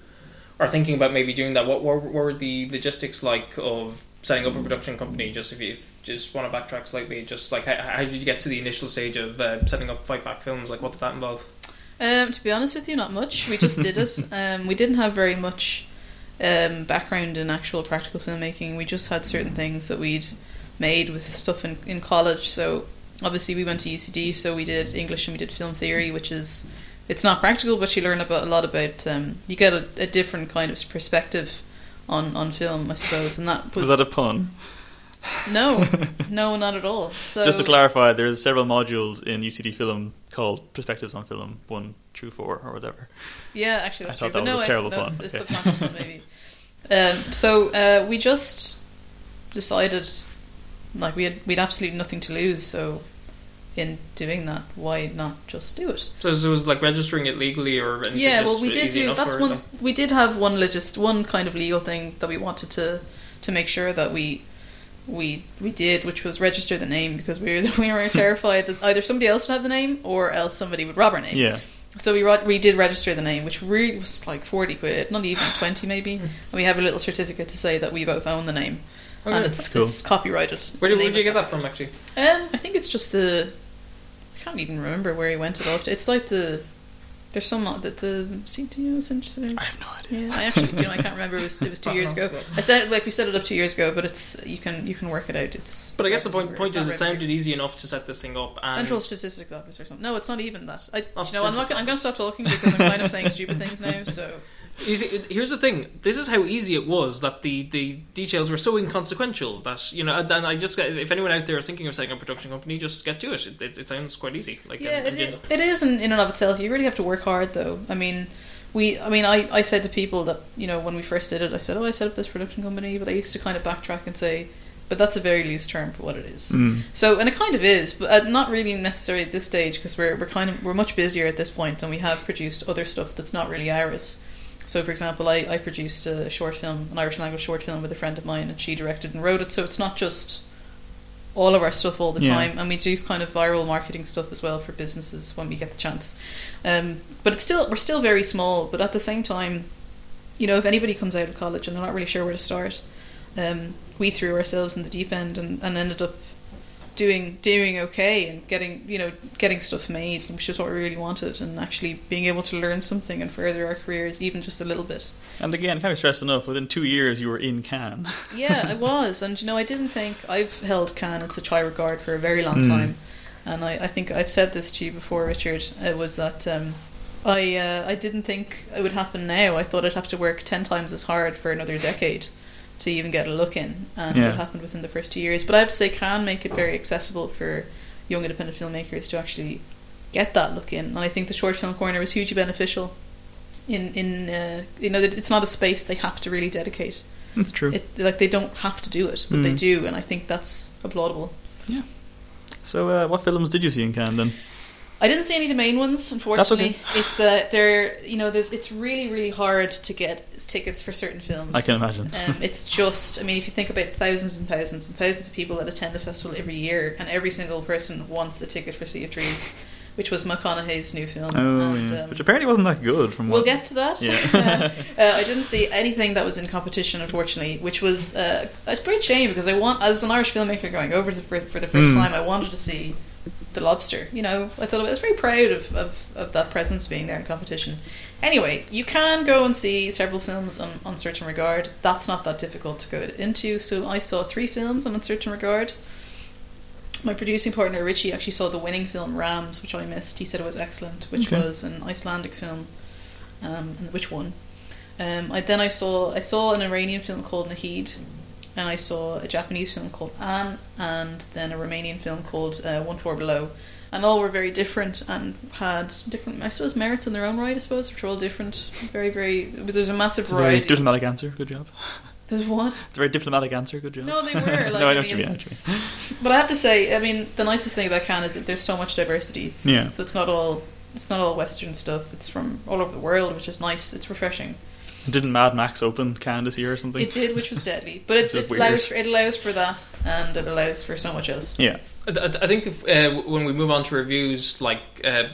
are thinking about maybe doing that, what, what, what were the logistics like of setting up a production company? Just if you just want to backtrack slightly, just like how, how did you get to the initial stage of uh, setting up Fight Back Films? Like, what did that involve? Um, to be honest with you, not much. We just did it. <laughs> Um, we didn't have very much um, background in actual practical filmmaking. We just had certain things that we'd made with stuff in, in college. So obviously we went to UCD, so we did English and we did film theory, which is it's not practical, but you learn about a lot about. Um, you get a, a different kind of perspective on on film, I suppose, and that was, was that a pun? No, <laughs> no, not at all. So Just to clarify, there's several modules in UCD Film called Perspectives on Film, one through four or whatever. Yeah, actually, I that's thought true. that but was no, a I- terrible no, pun. It's, it's Okay. subconscious one, maybe. <laughs> Um, so uh, we just decided, like we had we'd absolutely nothing to lose. So in doing that, why not just do it? So it was like registering it legally or anything Yeah, well, we did do that's one. them? We did have one legist, one kind of legal thing that we wanted to to make sure that we we we did, which was register the name because we were <laughs> we were terrified that either somebody else would have the name or else somebody would rob our name. Yeah. So we ro- we did register the name, which really was like forty quid, not even <sighs> twenty maybe. And we have a little certificate to say that we both own the name, Okay. and it's, cool. it's copyrighted. Where did, where did you get that from, actually? Um, I think it's just the. I can't even remember where he went about it off. It's like the. There's some that the CTO is interested in. I have no idea. Yeah, I actually, you know, I can't remember. It was, it was two years ago. Uh-huh. I said like we set it up two years ago, but it's you can you can work it out. It's. But I guess the point point is it revenue. sounded easy enough to set this thing up. And Central Statistics Office or something. No, it's not even that. I, Oh, you know, I'm not. Gonna, I'm going to stop talking because I'm kind of saying stupid things now. So Easy, here's the thing. This is how easy it was that the, the details were so inconsequential that you know. And then I just if anyone out there is thinking of setting up a production company, just get to it. It, it, it sounds quite easy. Like yeah, and- it, and is, it is in, in and of itself. You really have to work hard, though. I mean, we. I mean, I, I said to people that you know when we first did it, I said, "Oh, I set up this production company," but I used to kind of backtrack and say, "But that's a very loose term for what it is." Mm. So, and it kind of is, but uh, not really necessary at this stage because we're we're kind of we're much busier at this point, and we have produced other stuff that's not really ours. So, for example, I, I produced a short film, an Irish language short film with a friend of mine, and she directed and wrote it. So it's not just all of our stuff all the Yeah. time, and we do kind of viral marketing stuff as well for businesses when we get the chance. Um, but it's still we're still very small, but at the same time, you know, if anybody comes out of college and they're not really sure where to start, um, we threw ourselves in the deep end and, and ended up doing doing okay and getting you know getting stuff made, which is what we really wanted, and actually being able to learn something and further our careers even just a little bit. And again, can't be stressed enough. Within two years, you were in Cannes. Yeah, I <laughs> was, and you know, I didn't think I've held Cannes in such high regard for a very long Mm. time, and I, I think I've said this to you before, Richard. It was that um, I uh, I didn't think it would happen now. I thought I'd have to work ten times as hard for another decade to even get a look in, and Yeah. it happened within the first two years. But I have to say, Cannes make it very accessible for young independent filmmakers to actually get that look in, and I think the short film corner was hugely beneficial. In in uh, you know, it's not a space they have to really dedicate. That's true. It, like they don't have to do it, but they Mm. do, and I think that's applaudable. Yeah. So, uh, what films did you see in Cannes then? I didn't see any of the main ones, unfortunately. okay. It's uh, they're you know, there's it's really really hard to get tickets for certain films. I can imagine. Um, it's just, I mean, if you think about thousands and thousands and thousands of people that attend the festival every year, and every single person wants a ticket for Sea of Trees, which was McConaughey's new film. Oh, and, yeah. um, Which apparently wasn't that good. From We'll get to that. Yeah. <laughs> uh, I didn't see anything that was in competition, unfortunately, which was uh, a great shame because I want, as an Irish filmmaker going over for, for the first Mm. time, I wanted to see the Lobster. You know, I thought I was very proud of, of, of that presence being there in competition. Anyway, you can go and see several films on Un Certain Regard. That's not that difficult to go into. So I saw three films on Un Certain Regard. My producing partner Richie actually saw the winning film Rams, which I missed. He said it was excellent, which Okay. was an Icelandic film, um, and which won. Um, I then I saw I saw an Iranian film called Nahid, and I saw a Japanese film called An, and then a Romanian film called uh, One Floor Below, and all were very different and had different, I suppose, merits in their own right. I suppose, which are all different. Very, very. But there's a massive It's a very diplomatic answer. Good job. There's what? It's a very diplomatic answer. Good job. No, they were, <laughs> like, no, I I know what you mean- mean. What you mean. But I have to say, I mean, the nicest thing about Cannes is that there's so much diversity. Yeah. So it's not all it's not all Western stuff. It's from all over the world, which is nice. It's refreshing. Didn't Mad Max open Cannes this year or something? It did, which was deadly, but it, it allows for, it allows for that, and it allows for so much else. Yeah. I, I- I think if, uh, when we move on to reviews, like uh,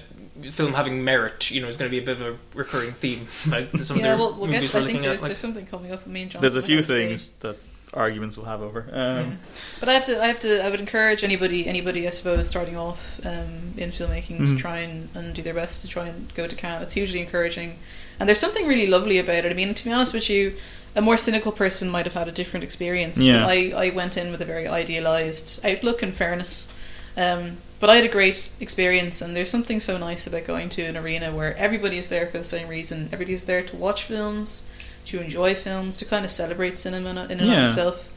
film having merit, you know, is going to be a bit of a recurring theme. Like some yeah, of the we'll, we'll movies To, we're I think looking there's, at. Like, there's something coming up with me and John. There's a few things that arguments we'll have over. Um, Yeah. But I have to. I have to. I would encourage anybody. Anybody, I suppose, starting off um, in filmmaking Mhm. to try and, and do their best to try and go to Cannes. It's hugely encouraging, and there's something really lovely about it. I mean, to be honest with you, a more cynical person might have had a different experience. Yeah. I, I went in with a very idealized outlook and fairness. Um, but I had a great experience, and there's something so nice about going to an arena where everybody is there for the same reason. Everybody's there to watch films, to enjoy films, to kind of celebrate cinema in and Yeah. of itself.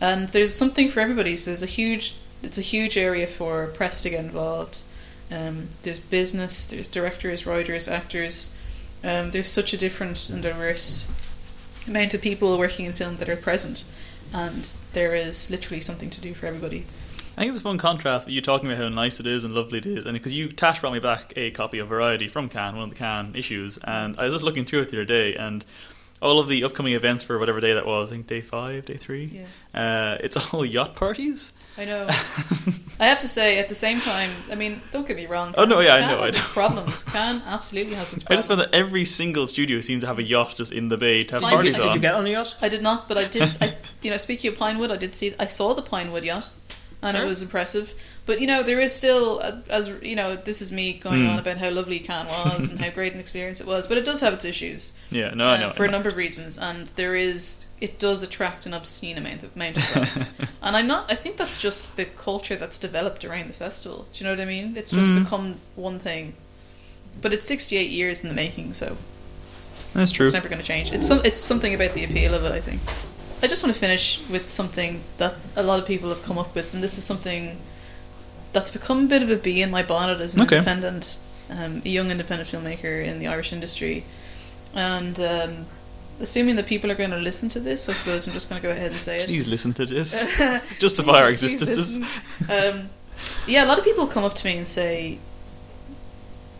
And there's something for everybody. So there's a huge, it's a huge area for press to get involved. Um, there's business, there's directors, writers, actors. Um, there's such a different and diverse amount of people working in film that are present, and there is literally something to do for everybody. I think it's a fun contrast with you talking about how nice it is and lovely it is, and because you Tash brought me back a copy of Variety from Cannes, one of the Cannes issues, and I was just looking through it the other day, and all of the upcoming events for whatever day that was, I think day five, day three, Yeah. uh, it's all yacht parties. I know. I have to say, at the same time, I mean, don't get me wrong. Oh, no, yeah, I Cannes know, I Has know. its problems. Cannes absolutely has its problems. I problems. just found that every single studio seems to have a yacht just in the bay to have Did parties you- Did on. you get on a yacht? I did not, but I did. I, you know, speaking of Pinewood, I did see. I saw the Pinewood yacht, and Sure. it was impressive. But you know, there is still, uh, as you know, this is me going Hmm. on about how lovely Cannes was and how great an experience it was. But it does have its issues yeah, no, I uh, know. I for a number of reasons, and there is. It does attract an obscene amount of, amount of crowd. <laughs> and I'm not. I think that's just the culture that's developed around the festival. Do you know what I mean? It's just Mm. become one thing. But it's 68 years in the making, so That's true. it's never going to change. It's some, it's something about the appeal of it, I think. I just want to finish with something that a lot of people have come up with, and this is something that's become a bit of a bee in my bonnet as an Okay. independent, um, a young independent filmmaker in the Irish industry. And um, assuming that people are going to listen to this, I suppose I'm just going to go ahead and say it. Please listen to this. <laughs> Justify our existences. um, yeah, a lot of people come up to me and say,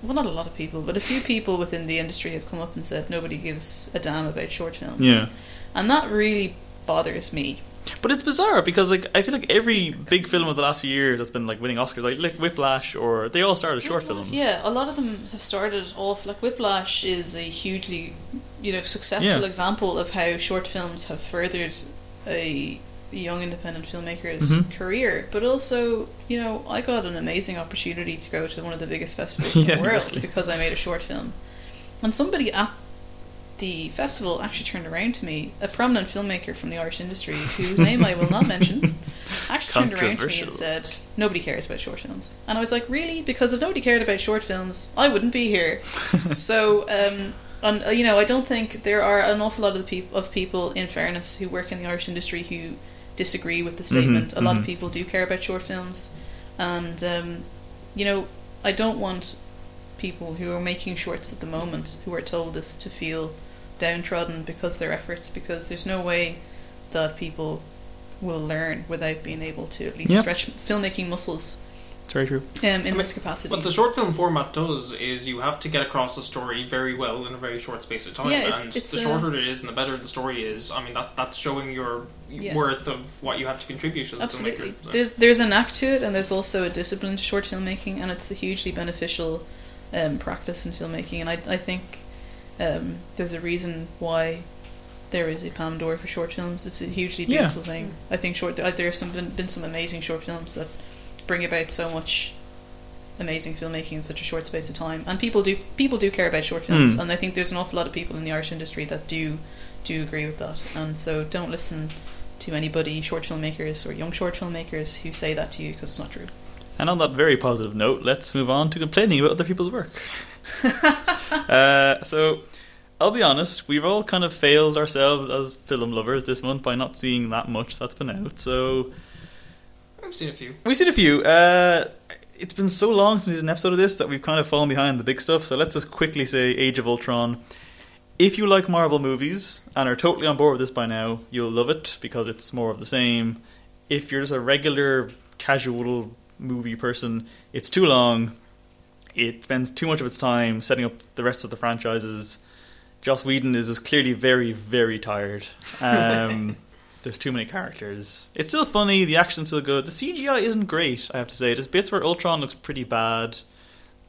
well, not a lot of people, but a few people within the industry have come up and said nobody gives a damn about short films. Yeah. And that really bothers me. But it's bizarre because like I feel like every big film of the last few years that's been like winning Oscars, like, like Whiplash, or they all started as short films. Yeah, a lot of them have started off like Whiplash is a hugely, you know, successful Yeah. example of how short films have furthered a young independent filmmaker's Mhm. career. But also, you know, I got an amazing opportunity to go to one of the biggest <laughs> festivals in the world exactly. because I made a short film. And somebody at the festival actually turned around to me, a prominent filmmaker from the Irish industry, whose name I will not mention, <laughs> actually turned around to me and said, "Nobody cares about short films." And I was like, "Really? Because if nobody cared about short films, I wouldn't be here." <laughs> so, um, and uh, you know, I don't think there are an awful lot of the peop- of people, in fairness, who work in the Irish industry who disagree with the statement. Mhm, a lot of mhm. people do care about short films, and um, you know, I don't want people who are making shorts at the moment who are told this to feel downtrodden because of their efforts because there's no way that people will learn without being able to at least Yep. stretch filmmaking muscles It's very true. um, in mean, this capacity. What the short film format does is you have to get across a story very well in a very short space of time. Yeah, it's- and it's the a- shorter it is and the better the story is, I mean, that that's showing your Yeah. worth of what you have to contribute as a Absolutely. filmmaker. So- There's there's an act to it, and there's also a discipline to short filmmaking, and it's a hugely beneficial um, practice in filmmaking. And I I think um, there's a reason why there is a Palme d'Or for short films. It's a hugely Yeah. beautiful thing. I think short uh, there's some been, been some amazing short films that bring about so much amazing filmmaking in such a short space of time. And people do people do care about short films, Hmm. and I think there's an awful lot of people in the Irish industry that do do agree with that. And so don't listen to anybody, short filmmakers or young short filmmakers, who say that to you because it's not true. And on that very positive note, let's move on to complaining about other people's work. <laughs> uh, so, I'll be honest, we've all kind of failed ourselves as film lovers this month by not seeing that much that's been out. So, I've seen a few. we've seen a few. Uh, it's been so long since we did an episode of this that we've kind of fallen behind the big stuff. So, let's just quickly say Age of Ultron. If you like Marvel movies and are totally on board with this by now, you'll love it because it's more of the same. If you're just a regular, casual movie person, it's too long. It spends too much of its time setting up the rest of the franchises. Joss Whedon is just clearly very, very tired. Um, <laughs> there's too many characters. It's still funny. The action's still good. The CGI isn't great. I have to say. There's bits where Ultron looks pretty bad.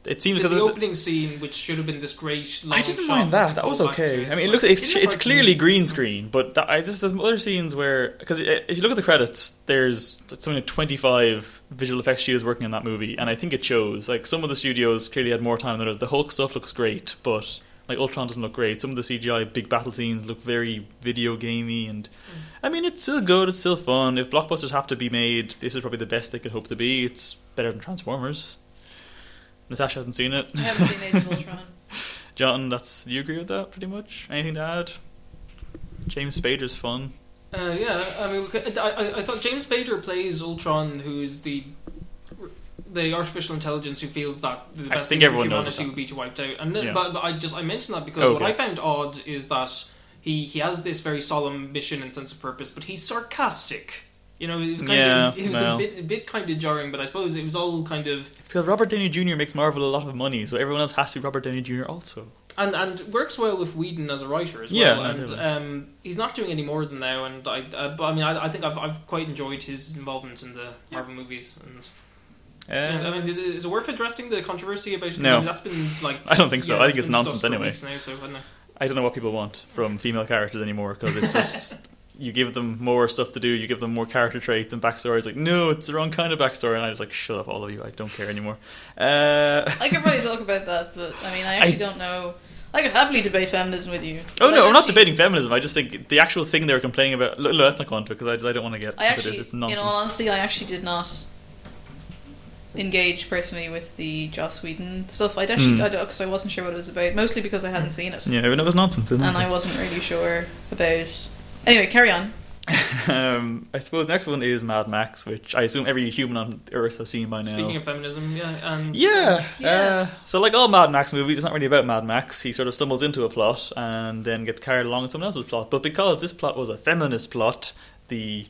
It seems because the the- opening scene, which should have been this great, long I didn't shot mind that. That was to, okay. I mean, it like- looks it's, it's work. clearly green screen, but that, I just there's other scenes where because if you look at the credits, there's something like 25 visual effects studios working on that movie, and I think it shows. Like some of the studios clearly had more time than others. The Hulk stuff looks great, but like Ultron doesn't look great. Some of the CGI big battle scenes look very video gamey, and mm. I mean it's still good. It's still fun. If blockbusters have to be made, this is probably the best they could hope to be. It's better than Transformers. Natasha hasn't seen it. I haven't seen Age of Ultron. <laughs> John, that's do you agree with that pretty much? Anything to add? James Spader's fun. Uh, yeah, I mean, I, I, I thought James Spader plays Ultron, who is the the artificial intelligence who feels that the I best think thing for everyone knows humanity would be to wiped out. And Yeah. but, but I just I mentioned that because what Okay. I found odd is that he he has this very solemn mission and sense of purpose, but he's sarcastic You know, it was kind Yeah, of it was well. a bit a bit kind of jarring, but I suppose it was all kind of It's because Robert Downey Jr. makes Marvel a lot of money, so everyone else has to be Robert Downey Jr. also. and and works well with Whedon as a writer as Yeah, well. and definitely. um, he's not doing any more than now. And I, uh, but I mean, I, I think I've I've quite enjoyed his involvement in the Marvel movies. And Uh, I mean, is it, is it worth addressing the controversy about? No. I mean, that's been like I don't think so. yeah, I think it's it's nonsense anyway. Now, so I don't know. I don't know what people want from female characters anymore because it's just <laughs> you give them more stuff to do, you give them more character traits and backstories. Like, no, it's the wrong kind of backstory, and I was like, shut up, all of you, I don't care anymore. Uh, I could probably talk about that, but I mean, I actually I- don't know. I could happily debate feminism with you. oh no, I I'm not debating feminism. I just think the actual thing they were complaining about. Look, let's not go into it because I, just- I don't want to get I into actually. It's in all honesty, I actually did not engage personally with the Joss Whedon stuff. I'd actually, Hmm. I because I wasn't sure what it was about, mostly because I hadn't seen it, yeah, it was nonsense. It was and I wasn't really sure about. Anyway, carry on. <laughs> um, I suppose the next one is Mad Max, which I assume every human on Earth has seen by now. Speaking of feminism, yeah, and Yeah. Yeah. Uh, so, like all Mad Max movies, it's not really about Mad Max. He sort of stumbles into a plot and then gets carried along in someone else's plot. But because this plot was a feminist plot, the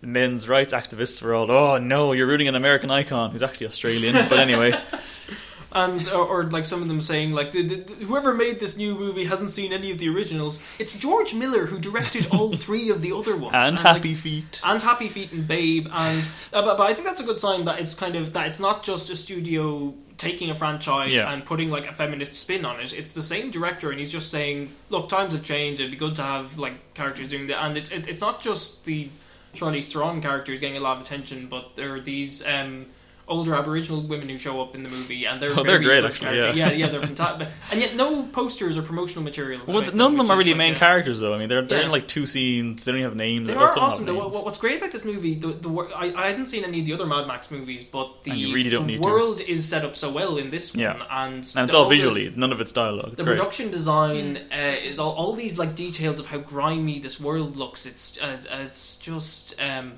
men's rights activists were all, "Oh no, you're rooting an American icon who's actually Australian." but anyway, <laughs> and or, or like some of them saying like the, the, whoever made this new movie hasn't seen any of the originals. It's George Miller who directed all <laughs> three of the other ones. and like, Happy Feet. and Happy Feet and Babe, and uh, but, but I think that's a good sign that it's kind of that it's not just a studio taking a franchise Yeah. and putting like a feminist spin on it. It's the same director, and he's just saying, "Look, times have changed. It'd be good to have like characters doing that." And it's it, it's not just the Charlize Theron characters getting a lot of attention, but there are these. Um, Older Aboriginal women who show up in the movie, and they're Oh, they're very great, actually, characters. yeah. yeah, yeah, they're fantastic. And yet, no posters or promotional material. Well, none of them are really like main a- characters, though. I mean, they're they're in like two scenes. They don't have names. They are awesome. though. What's great about this movie, the, the I, I hadn't seen any of the other Mad Max movies, but the, really the need to. world is set up so well in this one, Yeah. and and it's the- all the- visually. None of it's dialogue. It's The great. production design uh, is all, all these like details of how grimy this world looks. It's uh, it's just um,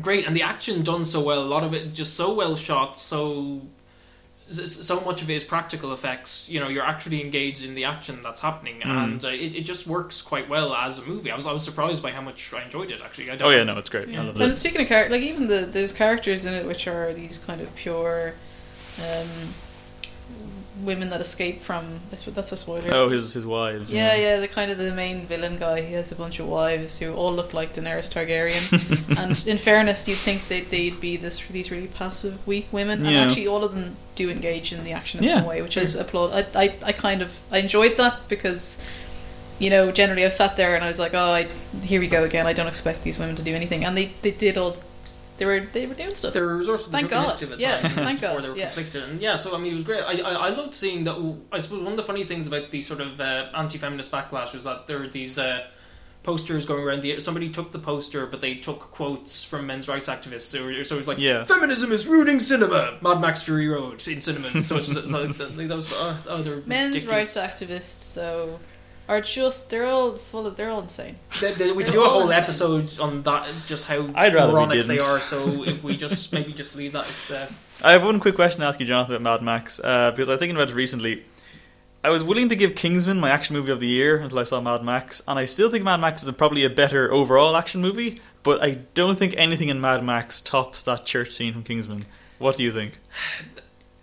great, and the action done so well. A lot of it just so well shot. So so much of it is practical effects. You know, you're actually engaged in the action that's happening, Mm. and uh, it, it just works quite well as a movie. I was I was surprised by how much I enjoyed it. Actually, I don't Oh yeah, no, it's great. I Yeah. love And it. speaking of character, like even the there's characters in it which are these kind of pure um, women that escape from. That's a spoiler. Oh, his his wives. Yeah, yeah, the kind of the main villain guy. He has a bunch of wives who all look like Daenerys Targaryen. <laughs> and in fairness, you'd think that they'd be this these really passive, weak women, and actually all of them do engage in the action in Yeah. some way, which is applaud. I, I, I kind of I enjoyed that because. You know, generally I sat there and I was like, "Oh, I, here we go again. I don't expect these women to do anything," and they, they did all. They were they were doing stuff. They were resourceful. Thank they took God. initiative at Yeah, times thank before God, They were yeah. conflicted, and yeah. So I mean, it was great. I, I I loved seeing that. I suppose one of the funny things about the sort of uh, anti-feminist backlash was that there were these. Uh, Posters going around the somebody took the poster, but they took quotes from men's rights activists. So, so it was like, Yeah. "Feminism is ruining cinema." Mad Max Fury Road in cinemas. So, it's, it's like, <laughs> that that was oh, oh, they're Men's ridiculous. rights activists, though, are just they're all full of they're all insane. They- they- we They're do a whole insane. episode on that, just how I'd rather moronic they didn't. are. So if we just <laughs> maybe just leave that, it's uh, I have one quick question to ask you, Jonathan, about Mad Max, uh, because I was thinking about it recently. I was willing to give Kingsman my action movie of the year until I saw Mad Max, and I still think Mad Max is a, probably a better overall action movie, but I don't think anything in Mad Max tops that church scene from Kingsman. What do you think?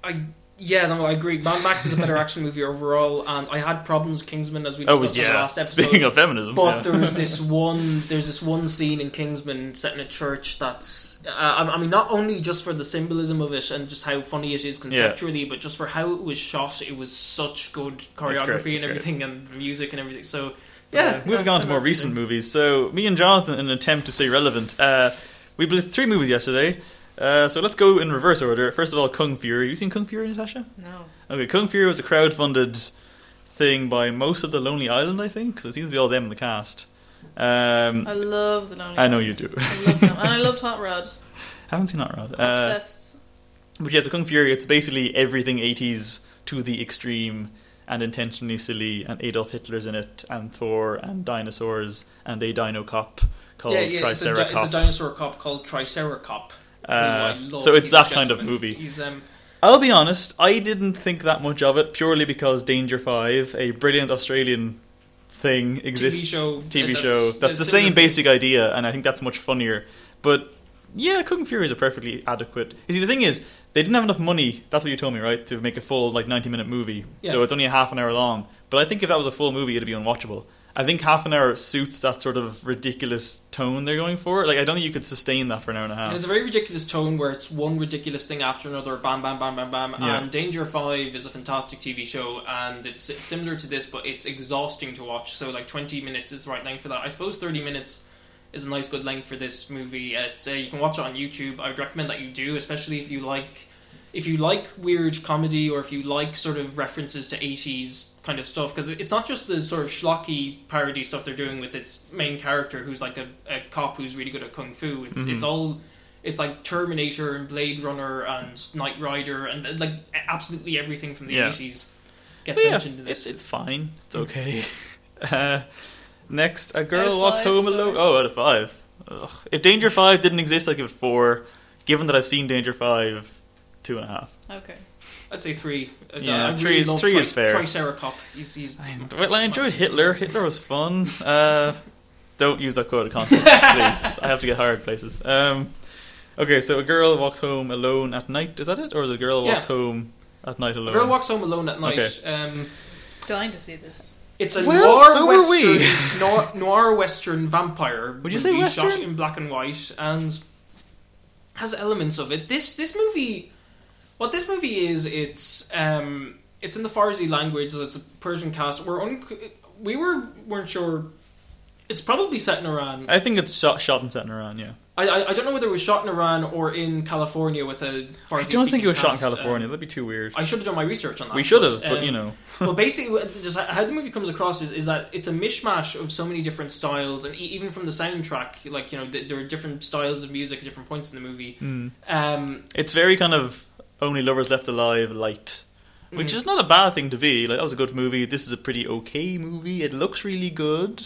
I yeah, no, I agree. Mad Max is a better <laughs> action movie overall, and I had problems with Kingsman as we Oh, discussed in the last episode. Speaking of feminism, but yeah. there was <laughs> this one. There's this one scene in Kingsman set in a church that's. Uh, I I mean, not only just for the symbolism of it and just how funny it is conceptually, but just for how it was shot. It was such good choreography great, and it's great. everything, and music and everything. So Uh, yeah, moving on to more recent movies. So, me and Jonathan, in an attempt to stay relevant, uh, we blitzed three movies yesterday. Uh, so let's go in reverse order. First of all, Kung Fury. You seen Kung Fury, Natasha? No, Okay, Kung Fury was a crowd-funded thing by most of the Lonely Island, I think, because it seems to be all them in the cast. Um, I love the Lonely. I know Island. you do. I love them, and I love <laughs> Hot Rod. Haven't seen Hot Rod. Uh, Obsessed. but yeah, so Kung Fury, it's basically everything 80s to the extreme and intentionally silly, and Adolf Hitler's in it, and Thor, and dinosaurs, and a dino cop called yeah, yeah, it's a, di- it's a dinosaur cop called Triceracop. Uh, so it's that kind of movie. He's um, I'll be honest, I didn't think that much of it purely because Danger Five, a brilliant Australian thing, exists. show, TV uh, show. that's- That's the same basic idea, and I think that's much funnier. But Yeah, Kung Fury is a perfectly adequate. You see, the thing is, they didn't have enough money. That's what you told me, right? To make a full like ninety minute movie. Yeah. So it's only a half an hour long. But I think if that was a full movie, it'd be unwatchable. I think half an hour suits that sort of ridiculous tone they're going for. Like I don't think you could sustain that for an hour and a half. And it's a very ridiculous tone where it's one ridiculous thing after another, bam, bam, bam, bam, bam. Yeah. And Danger Five is a fantastic TV show, and it's similar to this, but it's exhausting to watch. So like twenty minutes is the right length for that. I suppose thirty minutes is a nice good length for this movie. It's uh, you can watch it on YouTube. I would recommend that you do, especially if you like if you like weird comedy or if you like sort of references to 80s kind of stuff because it's not just the sort of schlocky parody stuff they're doing with its main character who's like a, a cop who's really good at kung fu it's Mhm. it's all it's like Terminator and Blade Runner and Knight Rider and uh, like absolutely everything from the Yeah. 80s gets So, yeah, mentioned in this it's, it's fine. It's okay. <laughs> Uh, next, a girl Out walks five, home sorry. alone. Oh, out of five. Ugh. If Danger Five didn't exist, I'd give it four. Given that I've seen Danger Five, two and a half. Okay. I'd say three I- Yeah, I three really is- three Tri- is fair. Triceracop he's, he's Well, I enjoyed Hitler. Hitler was fun. Uh, don't use that code of context, please. <laughs> I have to get hired places. Um, okay, so a girl walks home alone at night. Is that it, or is a girl Yeah. walks home at night alone? a girl walks home alone at night Okay. um, Dying to see this. It's a Well, noir so were we. western, <laughs> noir, noir western vampire. Would you say movie Shot in black and white and has elements of it. This this movie, what this movie is, it's um, it's in the Farsi language. So it's a Persian cast. We're un- we were weren't sure. It's probably set in Iran. I think it's shot, shot and set in Iran. Yeah, I, I I don't know whether it was shot in Iran or in California with a Farsi. I don't think it was shot in. California. Um, That'd be too weird. I should have done my research on that. we should have, but um, you know, <laughs> well, <laughs> basically, just how the movie comes across is, is that it's a mishmash of so many different styles, and even from the soundtrack, like you know, th- there are different styles of music at different points in the movie. Mm. Um, it's very kind of only lovers left alive light. Which Mhm. is not a bad thing to be. Like that was a good movie. This is a pretty okay movie. It looks really good.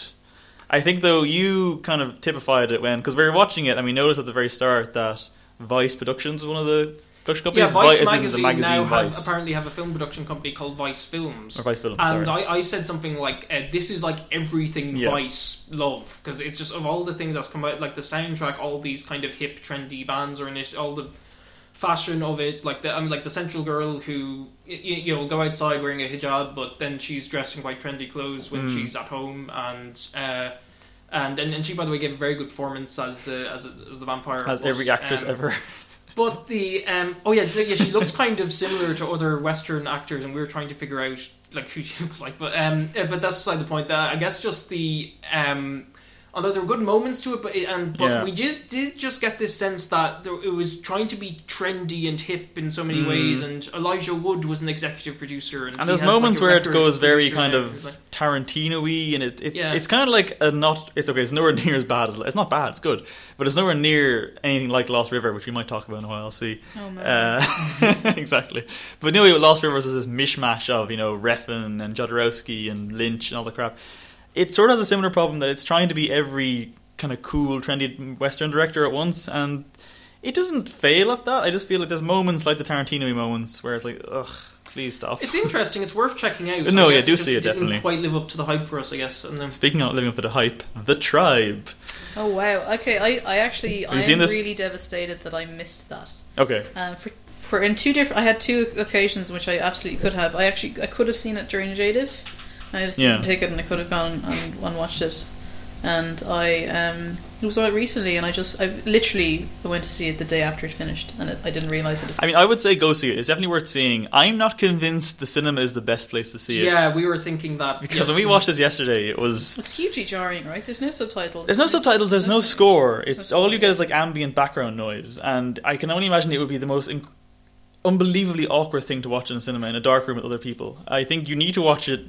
I think though you kind of typified it when because we were watching it and we noticed at the very start that Vice Productions was one of the production companies. yeah, Vice Vi- as in magazine, the magazine now have, apparently have a film production company called Vice Films. or Vice Films. And. I, I said something like, uh, "This is like everything Yeah. Vice love because it's just of all the things that's come out, like the soundtrack, all these kind of hip, trendy bands are in it, all the fashion of it, like the I mean, like the central girl who you, you know will go outside wearing a hijab, but then she's dressed in quite trendy clothes when Mm. she's at home, and uh, and, and and she by the way gave a very good performance as the as, a, as the vampire, As but, every actress um, ever. <laughs> but the um, oh yeah, yeah, she looks kind of similar to other Western actors, and we were trying to figure out like who she looks like. But um, yeah, but that's beside the point. That I guess just the um, although there were good moments to it, but it, and but Yeah. we just did just get this sense that there, it was trying to be trendy and hip in so many Mm. ways. And Elijah Wood was an executive producer, and, And there's has, like, moments where it goes very kind of It's like- Tarantino-y, and it, it's Yeah. it's kind of like a not. It's okay. It's nowhere <laughs> near as bad as it's not bad. It's good, but it's nowhere near anything like Lost River, which we might talk about in a while. See, Oh no. uh, <laughs> exactly. But anyway, Lost River is this mishmash of you know Refn and Jodorowsky and Lynch and all the crap. It sort of has a similar problem that it's trying to be every kind of cool, trendy Western director at once, and it doesn't fail at that. I just feel like there's moments like the Tarantino moments where it's like, ugh, please stop. It's interesting. It's worth checking out. No, I yeah, guess do just see it, didn't definitely. Quite live up to the hype for us, I guess. And then Speaking of living up to the hype, The Tribe. oh wow. Okay, I, I actually Have I you seen am this? really devastated that I missed that. Okay. Um, for for in two different, I had two occasions which I absolutely could have. I actually I could have seen it during JDIFF. I just Yeah. didn't take it, and I could have gone and, and watched it. And I um, it was out recently, and I just I literally went to see it the day after it finished, and it, I didn't realize it. I mean, I would say go see it. It's definitely worth seeing. I'm not convinced the cinema is the best place to see it. yeah, we were thinking that Because when we watched this yesterday, it was It's hugely jarring, right? There's no subtitles. There's no subtitles. There's no score. It's There's all you get is like ambient background noise, and I can only imagine it would be the most inc- unbelievably awkward thing to watch in a cinema in a dark room with other people. I think you need to watch it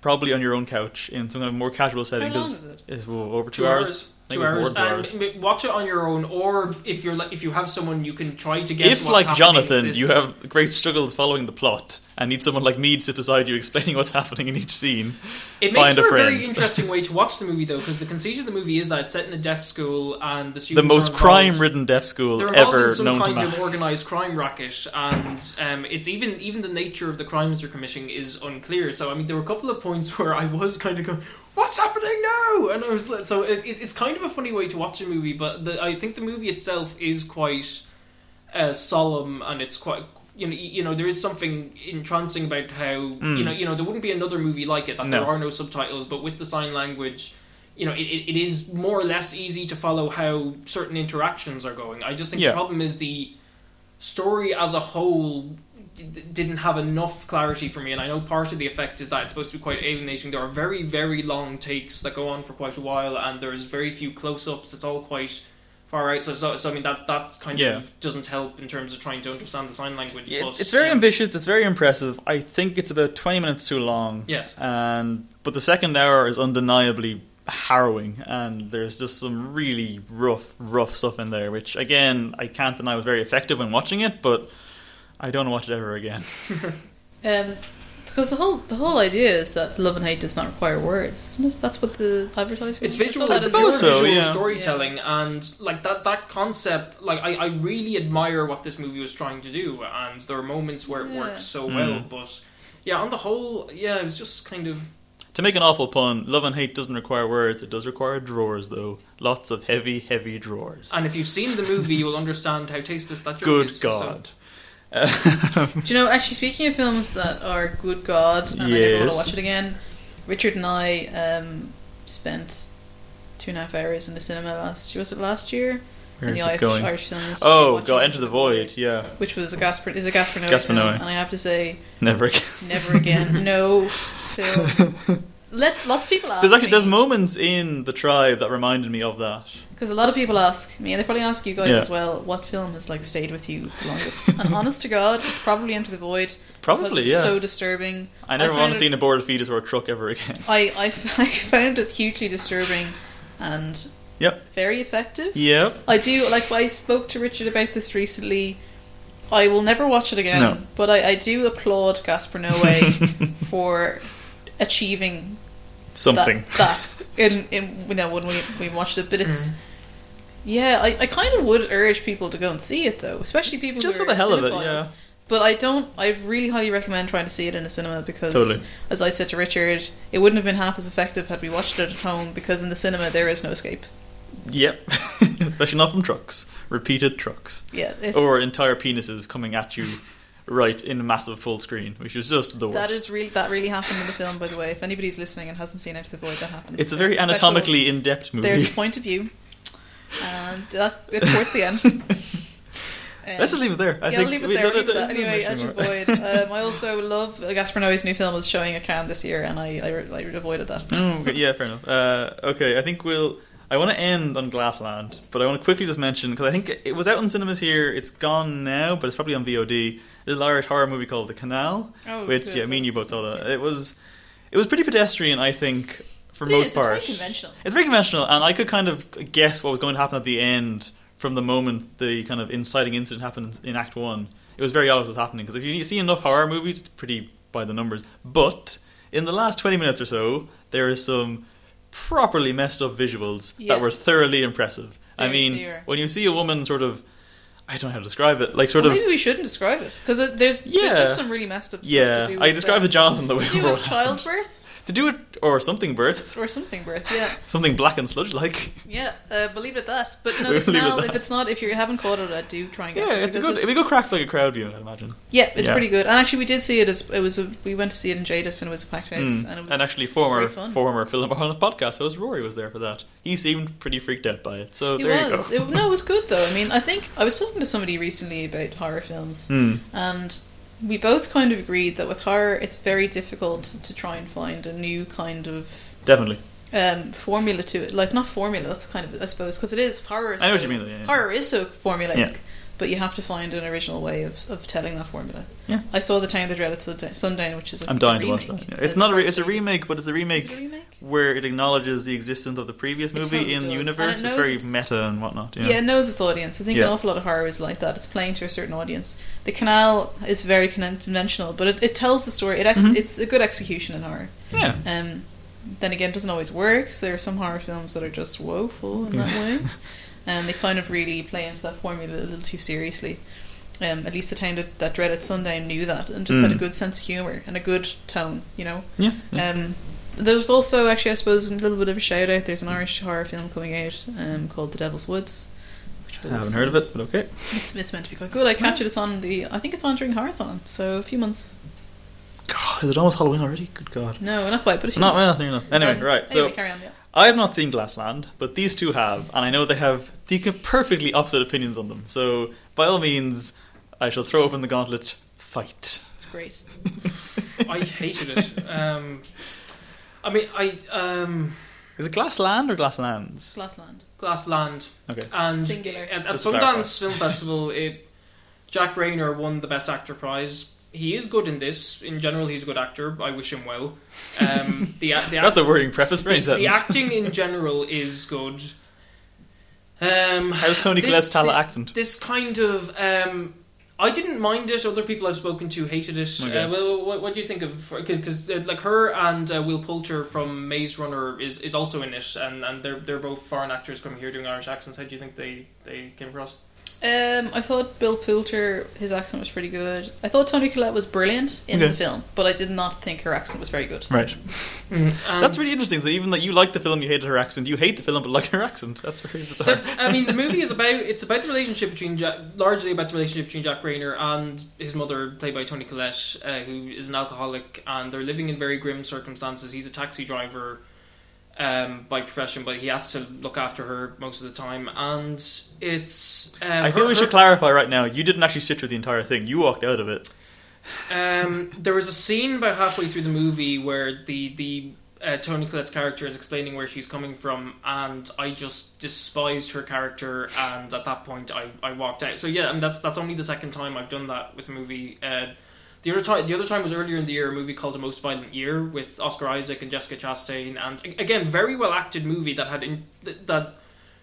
probably on your own couch in some kind of more casual setting. long 'cause is it? It's well, over two, two hours. hours. Two hours, more and two hours. m- watch it on your own, or if you're like, if you have someone you can try to guess. If, what's like happening. Jonathan, you have great struggles following the plot and need someone like me to sit beside you explaining what's happening in each scene, It makes find for a friend. very interesting way to watch the movie, though, because the conceit of the movie is that it's set in a deaf school and the students the most crime-ridden deaf school They're involved ever in some known to kind man. of organized crime racket, and um, it's even even the nature of the crimes they're committing is unclear. So I mean, there were a couple of points <laughs> where I was kind of going, what's happening now? And I was like, so it, it, it's kind of a funny way to watch a movie, but the, I think the movie itself is quite uh, solemn and it's quite. You know, you know, there is something entrancing about how mm. you know, you know, there wouldn't be another movie like it that there are no subtitles, but with the sign language, you know, it, it, it is more or less easy to follow how certain interactions are going. I just think Yeah. the problem is the story as a whole d- didn't have enough clarity for me, and I know part of the effect is that it's supposed to be quite alienating. There are very, very long takes that go on for quite a while, and there's very few close-ups. It's all quite far out. So, so, so I mean, that that kind Yeah. of doesn't help in terms of trying to understand the sign language. Yeah, but, it's very yeah. ambitious. It's very impressive. I think it's about twenty minutes too long. Yes. and but the second hour is undeniably harrowing, and there's just some really rough, rough stuff in there. Which again, I can't deny was very effective when watching it, but I don't watch it ever again. <laughs> <laughs> Um, because the whole the whole idea is that love and hate does not require words, isn't it? That's what the advertising. It's visual. It's in pure so, visual yeah. storytelling, and like that. That concept, like I, I really admire what this movie was trying to do, and there are moments where it Yeah. works so well. Mm. But yeah, on the whole, yeah, it was just kind of To make an awful pun, love and hate doesn't require words. It does require drawers, though. Lots of heavy, heavy drawers. And if you've seen the movie, you will understand how tasteless that joke Good is. so- God. Do you know? Actually, speaking of films that are good God, and I never want to watch it again. Richard and I um, spent two and a half hours in the cinema last. Was it last year? Where in the Irish, going? Irish Film Institute, Oh, go Enter the Void. Yeah, which was a Gaspar is a Gaspar Noé Gaspar Noé. and I have to say, never again. never again. <laughs> no film. <laughs> Let's lots of people ask There's actually me there's moments in the tribe that reminded me of that. Because a lot of people ask me, and they probably ask you guys Yeah. as well, what film has like stayed with you the longest? and <laughs> honest to God, it's probably Enter the Void. because Probably, it's yeah. So disturbing. I never found want to it- see an aborted fetus or a truck ever again. I, I, f- <laughs> I found it hugely disturbing and Yep. very effective. Yep. I do like. I spoke to Richard about this recently. I will never watch it again, No. but I, I do applaud Gaspar Noé <laughs> for achieving Something. that, that in in you know when we we watched it. But it's yeah, I, I kind of would urge people to go and see it though, especially people Just who for the hell of it, yeah. But I don't. I really highly recommend trying to see it in a cinema because, Totally. as I said to Richard, it wouldn't have been half as effective had we watched it at home because in the cinema there is no escape. Yep. <laughs> Especially not from trucks. Repeated trucks. Yeah, if, Or entire penises coming at you right in a massive full screen, which was just the worst. that is really that really happened in the film. By the way, if anybody's listening and hasn't seen Enter the Void, that happens. It's a There's very special- anatomically in depth movie. There's a point of view, and that towards the end. <laughs> Um, Let's just leave it there. I yeah, think leave it there. leave it Anyway, don't Enter Void. Um, I also love Gaspar Noé's new film is showing at Cannes this year, and I I, I avoided that. Oh, okay, yeah, fair enough. Uh, okay, I think we'll. I want to end on Glassland, but I want to quickly just mention because I think it was out in cinemas here. It's gone now, but it's probably on VOD. A little Irish horror movie called The Canal, Oh, which good. yeah, me and you both saw that. It was, it was pretty pedestrian, I think, for It most is, part. It's very conventional. It's very conventional, and I could kind of guess what was going to happen at the end from the moment the kind of inciting incident happened in Act One. It was very obvious what was happening because if you see enough horror movies, it's pretty by the numbers. But in the last twenty minutes or so, there is some properly messed up visuals Yeah. that were thoroughly impressive. I mean, when you see a woman sort of, I don't know how to describe it, like sort Well, of, maybe we shouldn't describe it because there's, Yeah. there's just some really messed up stuff yeah. to do. I described uh, to Jonathan the way do what childbirth To do it or something birth, or something birth. Yeah, <laughs> something black and sludge like. yeah. Uh, believe it that. But <laughs> no, We'll leave it canal. at If it's not, if you haven't caught it, I do try and get Yeah, it it's a good. It'd be a good crack like a crowd view, I'd imagine. Yeah, it's Yeah. pretty good. And actually, we did see it as it was. A, we went to see it in JDIFF, and it was a packed house, Mm. and it was And actually, former former film on the podcast host Rory was there for that. He seemed pretty freaked out by it. So he there was. you go. It, no, it was good though. I mean, I think I was talking to somebody recently about horror films, Hmm. and we both kind of agreed that with horror, it's very difficult to try and find a new kind of Definitely. um, formula to it. Like not formula. That's kind of I suppose because it is horror. Is I know what you mean, though, yeah, yeah. Horror is so formulaic, Yeah. But you have to find an original way of, of telling that formula. Yeah. I saw the Town That Dreaded Sundown- Sundown, which is I I'm dying a to watch remake. that. Yeah. It's not a. Re- it's a remake, but it's a remake, Is it a remake? where it acknowledges the existence of the previous movie totally in the does. universe. It It's very it's- meta and whatnot. Yeah. Yeah. it knows its audience. I think Yeah. an awful lot of horror is like that. It's playing to a certain audience. The Canal is very conventional, but it, it tells the story. It ex- Mhm. It's a good execution in horror. Yeah. Um, then again, it doesn't always work. So there are some horror films that are just woeful in that way, <laughs> and they kind of really play into that formula a little too seriously. Um, at least the town that, that dreaded Sundown knew that and just had a Mm. good sense of humor and a good tone, you know. Yeah. yeah. Um, there's also actually, I suppose, a little bit of a shout out. There's an Irish horror film coming out um, called The Devil's Woods. Which I haven't heard of it, but okay. It's, it's meant to be quite good. I captured it it's on the. I think it's on during Horrorthon, so a few months. God, is it almost Halloween already? Good God. No, not quite, but a few Not well, no, no. Anyway, Um, right. So carry on. Yeah. I have not seen Glassland, but these two have, and I know they have the perfectly opposite opinions on them. So by all means, I shall throw open the gauntlet. Fight. It's great. <laughs> I hated it. Um, I mean, I um, Is it Glassland or Glasslands? Glassland. Glassland Okay. and Singular. at, at Sundance. Film Festival, it Jack Reynor won the Best Actor prize. He is good in this. In general, he's a good actor. I wish him well. Um, <laughs> the the, That's a worrying preface for any the, the acting in general is good. Um, How's Toni Collette's Tallaght accent? This kind of um, I didn't mind it. Other people I've spoken to hated it. Okay. Uh, well, what, what do you think of? Because uh, like her and uh, Will Poulter from Maze Runner is, is also in it, and, and they're they're both foreign actors coming here doing Irish accents. How do you think they, they came across? Um, I thought Bill Poulter, his accent was pretty good. I thought Toni Collette was brilliant in Okay. the film, but I did not think her accent was very good. Right. Um, That's really interesting. So even that you like the film, you hated her accent. You hate the film, but like her accent. That's very bizarre. The- I mean, the movie is about it's about the relationship between Jack, largely about the relationship between Jack Reynor and his mother, played by Toni Collette, uh, who is an alcoholic, and they're living in very grim circumstances. He's a taxi driver um, by profession, but he has to look after her most of the time, and it's. Um, I feel her- we should her- clarify right now. You didn't actually sit through the entire thing. You walked out of it. Um, there was a scene about halfway through the movie where the the uh, Toni Collette's character is explaining where she's coming from, and I just despised her character, and at that point I, I walked out. So yeah, and that's that's only the second time I've done that with a movie. Uh, the other time, the other time was earlier in the year, a movie called The Most Violent Year with Oscar Isaac and Jessica Chastain, and again, very well acted movie that had in, that-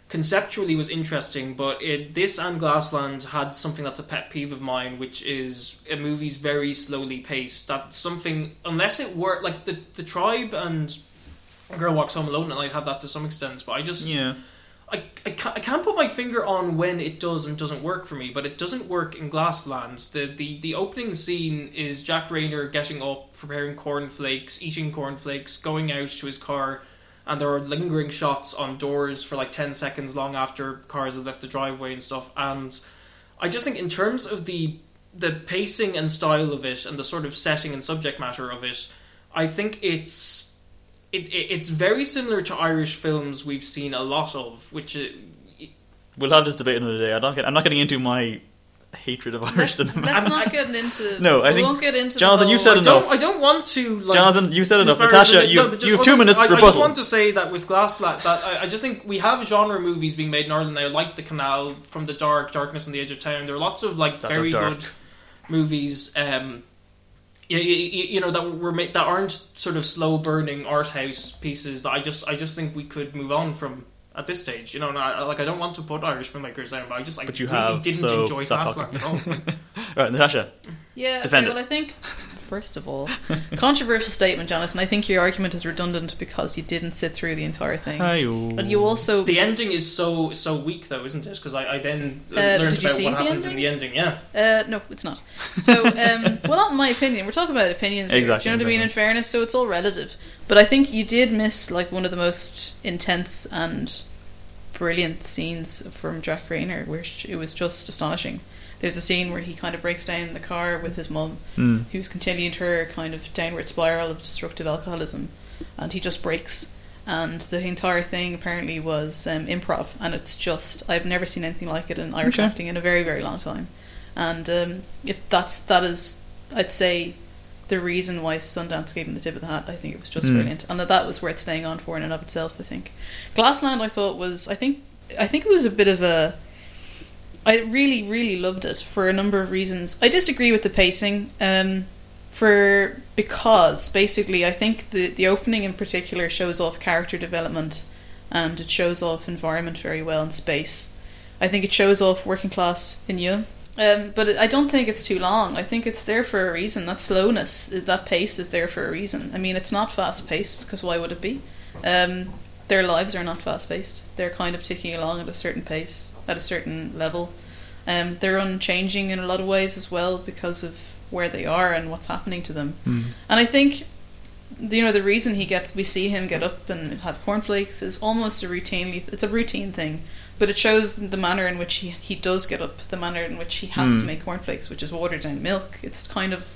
conceptually was interesting, but it, this and Glassland had something that's a pet peeve of mine, which is a movie's very slowly paced. That's something, unless it were like the the tribe and Girl Walks Home Alone, and I'd have that to some extent. But I just, Yeah. I, I, can't, I can't put my finger on when it does and doesn't work for me, but it doesn't work in Glasslands. The the the opening scene is Jack Reynor getting up, preparing cornflakes, eating cornflakes, going out to his car and there are lingering shots on doors for like 10 seconds long after cars have left the driveway and stuff and i just think in terms of the the pacing and style of it and the sort of setting and subject matter of it i think it's it, it it's very similar to irish films we've seen a lot of which uh, We'll have this debate another day. I don't get, I'm not getting into my hatred of Irish Let's, cinema. let's not get into. <laughs> No, I we think- won't get into. the Jonathan, you whole- said I enough. don't, I don't want to like Jonathan, you said enough. Natasha, it. you, No, you have two minutes I, I just want to say that with Glassland, that I, I just think we have genre movies being made in Ireland now, like The Canal, From the Dark, Darkness on the Edge of Town. There are lots of like That very good movies. Um, you, you, you know that were made, that aren't sort of slow burning art house pieces. That I just I just think we could move on from at this stage. You know, and I, like I don't want to put Irish filmmakers down, but I just I But you really have, didn't so enjoy stop Glassland talking. at all. <laughs> Right, Natasha. Yeah, Defend okay, well, I think, first of all, <laughs> controversial statement, Jonathan. I think your argument is redundant because you didn't sit through the entire thing. Hi-yo. And you also. The ending is so so weak, though, isn't it? Because I, I then Uh, learned did you about see what the happens in the ending. Yeah, Uh, no, it's not. So, um, <laughs> well, not in my opinion. We're talking about opinions. Here. Exactly, Do you know what I mean? In fairness, so it's all relative. But I think you did miss like one of the most intense and brilliant scenes from Jack Reynor, which it was just astonishing. There's a scene where he kind of breaks down in the car with his mum, Hmm. who's continued her kind of downward spiral of destructive alcoholism, and he just breaks. And the entire thing apparently was um, improv, and it's just I've never seen anything like it in Irish Okay. acting in a very very long time. And um, if that's that is I'd say the reason why Sundance gave him the tip of the hat. I think it was just Mm. brilliant, and that that was worth staying on for in and of itself. I think Glassland I thought was I think I think it was a bit of a I really, really loved it for a number of reasons. I disagree with the pacing, um, for because basically I think the the opening in particular shows off character development, and it shows off environment very well and space. I think it shows off working class in you. Um, but I don't think it's too long. I think it's there for a reason. That slowness, that pace is there for a reason. I mean, it's not fast paced because why would it be? Um, their lives are not fast paced. They're kind of ticking along at a certain pace, at a certain level. Um, they're unchanging in a lot of ways as well because of where they are and what's happening to them. Hmm. And I think you know the reason he gets we see him get up and have cornflakes is almost a routinely it's a routine thing but it shows the manner in which he, he does get up the manner in which he has Hmm. to make cornflakes which is watered down milk it's kind of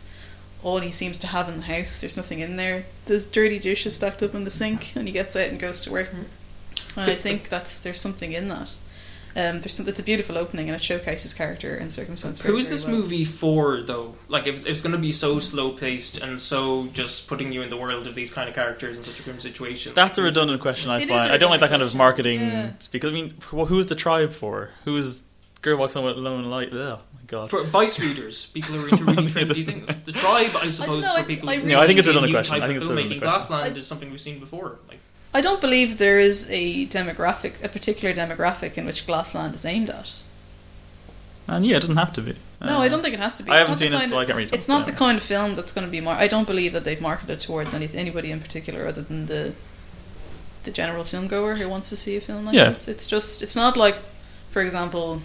all he seems to have in the house there's nothing in there there's dirty dishes stacked up in the sink and he gets out and goes to work and I think that's there's something in that um, there's some, it's a beautiful opening and it showcases character and circumstance Who is this well. movie for, though? Like, if, if it's going to be so slow paced and so just putting you in the world of these kind of characters in such a grim situation. That's a redundant question. I find. a I don't like that kind of marketing. yeah. Because I mean, wh- who is the tribe for? Who is girl walks home with alone light? Oh my god. For vice readers, people who are into really trendy things. The tribe, I suppose, know, for people I who really- No, I think it's a redundant question. I think it's a redundant question. Glassland I- is something we've seen before. Like, I don't believe there is a demographic, a particular demographic in which Glassland is aimed at. and yeah, it doesn't have to be. No, Uh, I don't think it has to be. I It's haven't seen it, so of- I can't read. It's not the kind of film that's going to be more. I don't believe that they've marketed towards any, anybody in particular other than the the general film goer who wants to see a film like Yeah. this. It's just, it's not like, for example,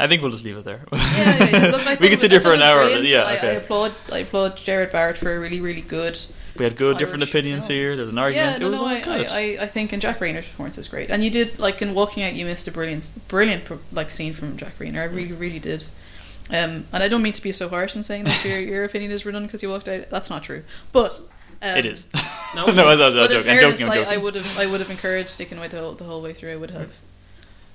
I think we'll just leave it there. yeah, yeah, yeah. Look, <laughs> we could sit here for an hour. was but brilliant. Yeah, I, I applaud, I applaud Gerard Barrett for a really, really good. We had good, different Irish opinions film. here. There's an Yeah, argument. no, it was no, all I, good. I, I, I think and Jack Reynor's performance is great, and you did like in Walking Out, you missed a brilliant, brilliant like scene from Jack Reynor. I really, really did. Um, and I don't mean to be so harsh in saying that your, <laughs> your opinion is redundant because you walked out. That's not true, but um, it is. <laughs> No. no, I was, I was But in joking. I'm joking. I'm I, joking. I would have, I would have encouraged sticking with the whole, the whole way through. I would have.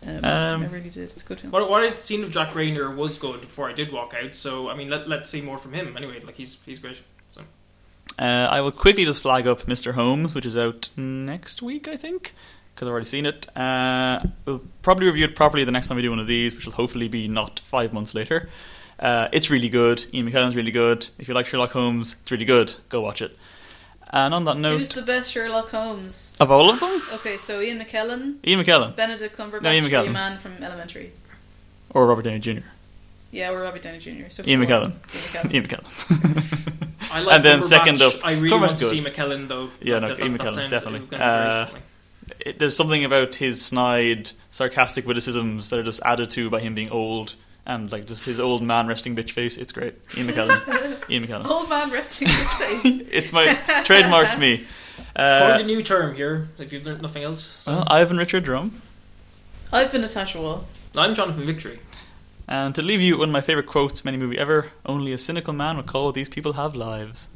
Um, Um, I really did. It's a good film. what, what I'd seen of Jack Reynor was good before I did walk out. So I mean, let let's see more from him. Anyway, like he's he's great. So Uh, I will quickly just flag up Mr. Holmes, which is out next week, I think, because I've already seen it. Uh, we'll probably review it properly the next time we do one of these, which will hopefully be not five months later. Uh, it's really good. Ian McKellen's really good. If you like Sherlock Holmes, it's really good. Go watch it. And on that note, Who's the best Sherlock Holmes? of all of them, Okay, so Ian McKellen, Ian McKellen Benedict Cumberbatch, No, Ian McKellen. man from Elementary. or Robert Downey Jr. Yeah, or Robbie Downey Jr. So Ian four. McKellen. Ian McKellen. <laughs> I like and then second up, I really Cumberbatch's want to good. see McKellen though. Yeah, Like, no, Ian McKellen, sounds- definitely. it's gonna be Uh, it, there's something about his snide, sarcastic witticisms that are just added to by him being old and like just his old man resting bitch face. It's great. Ian McKellen. <laughs> Ian McKellen. Old man resting his face. <laughs> it's my trademarked me. Coined Uh, a new term here. If you've learned nothing else. So. well, Ivan Richard Drum. I've been Natasha Wall. I'm Jonathan Victory. And to leave you one of my favourite quotes from any movie ever, only a cynical man would call these people have lives.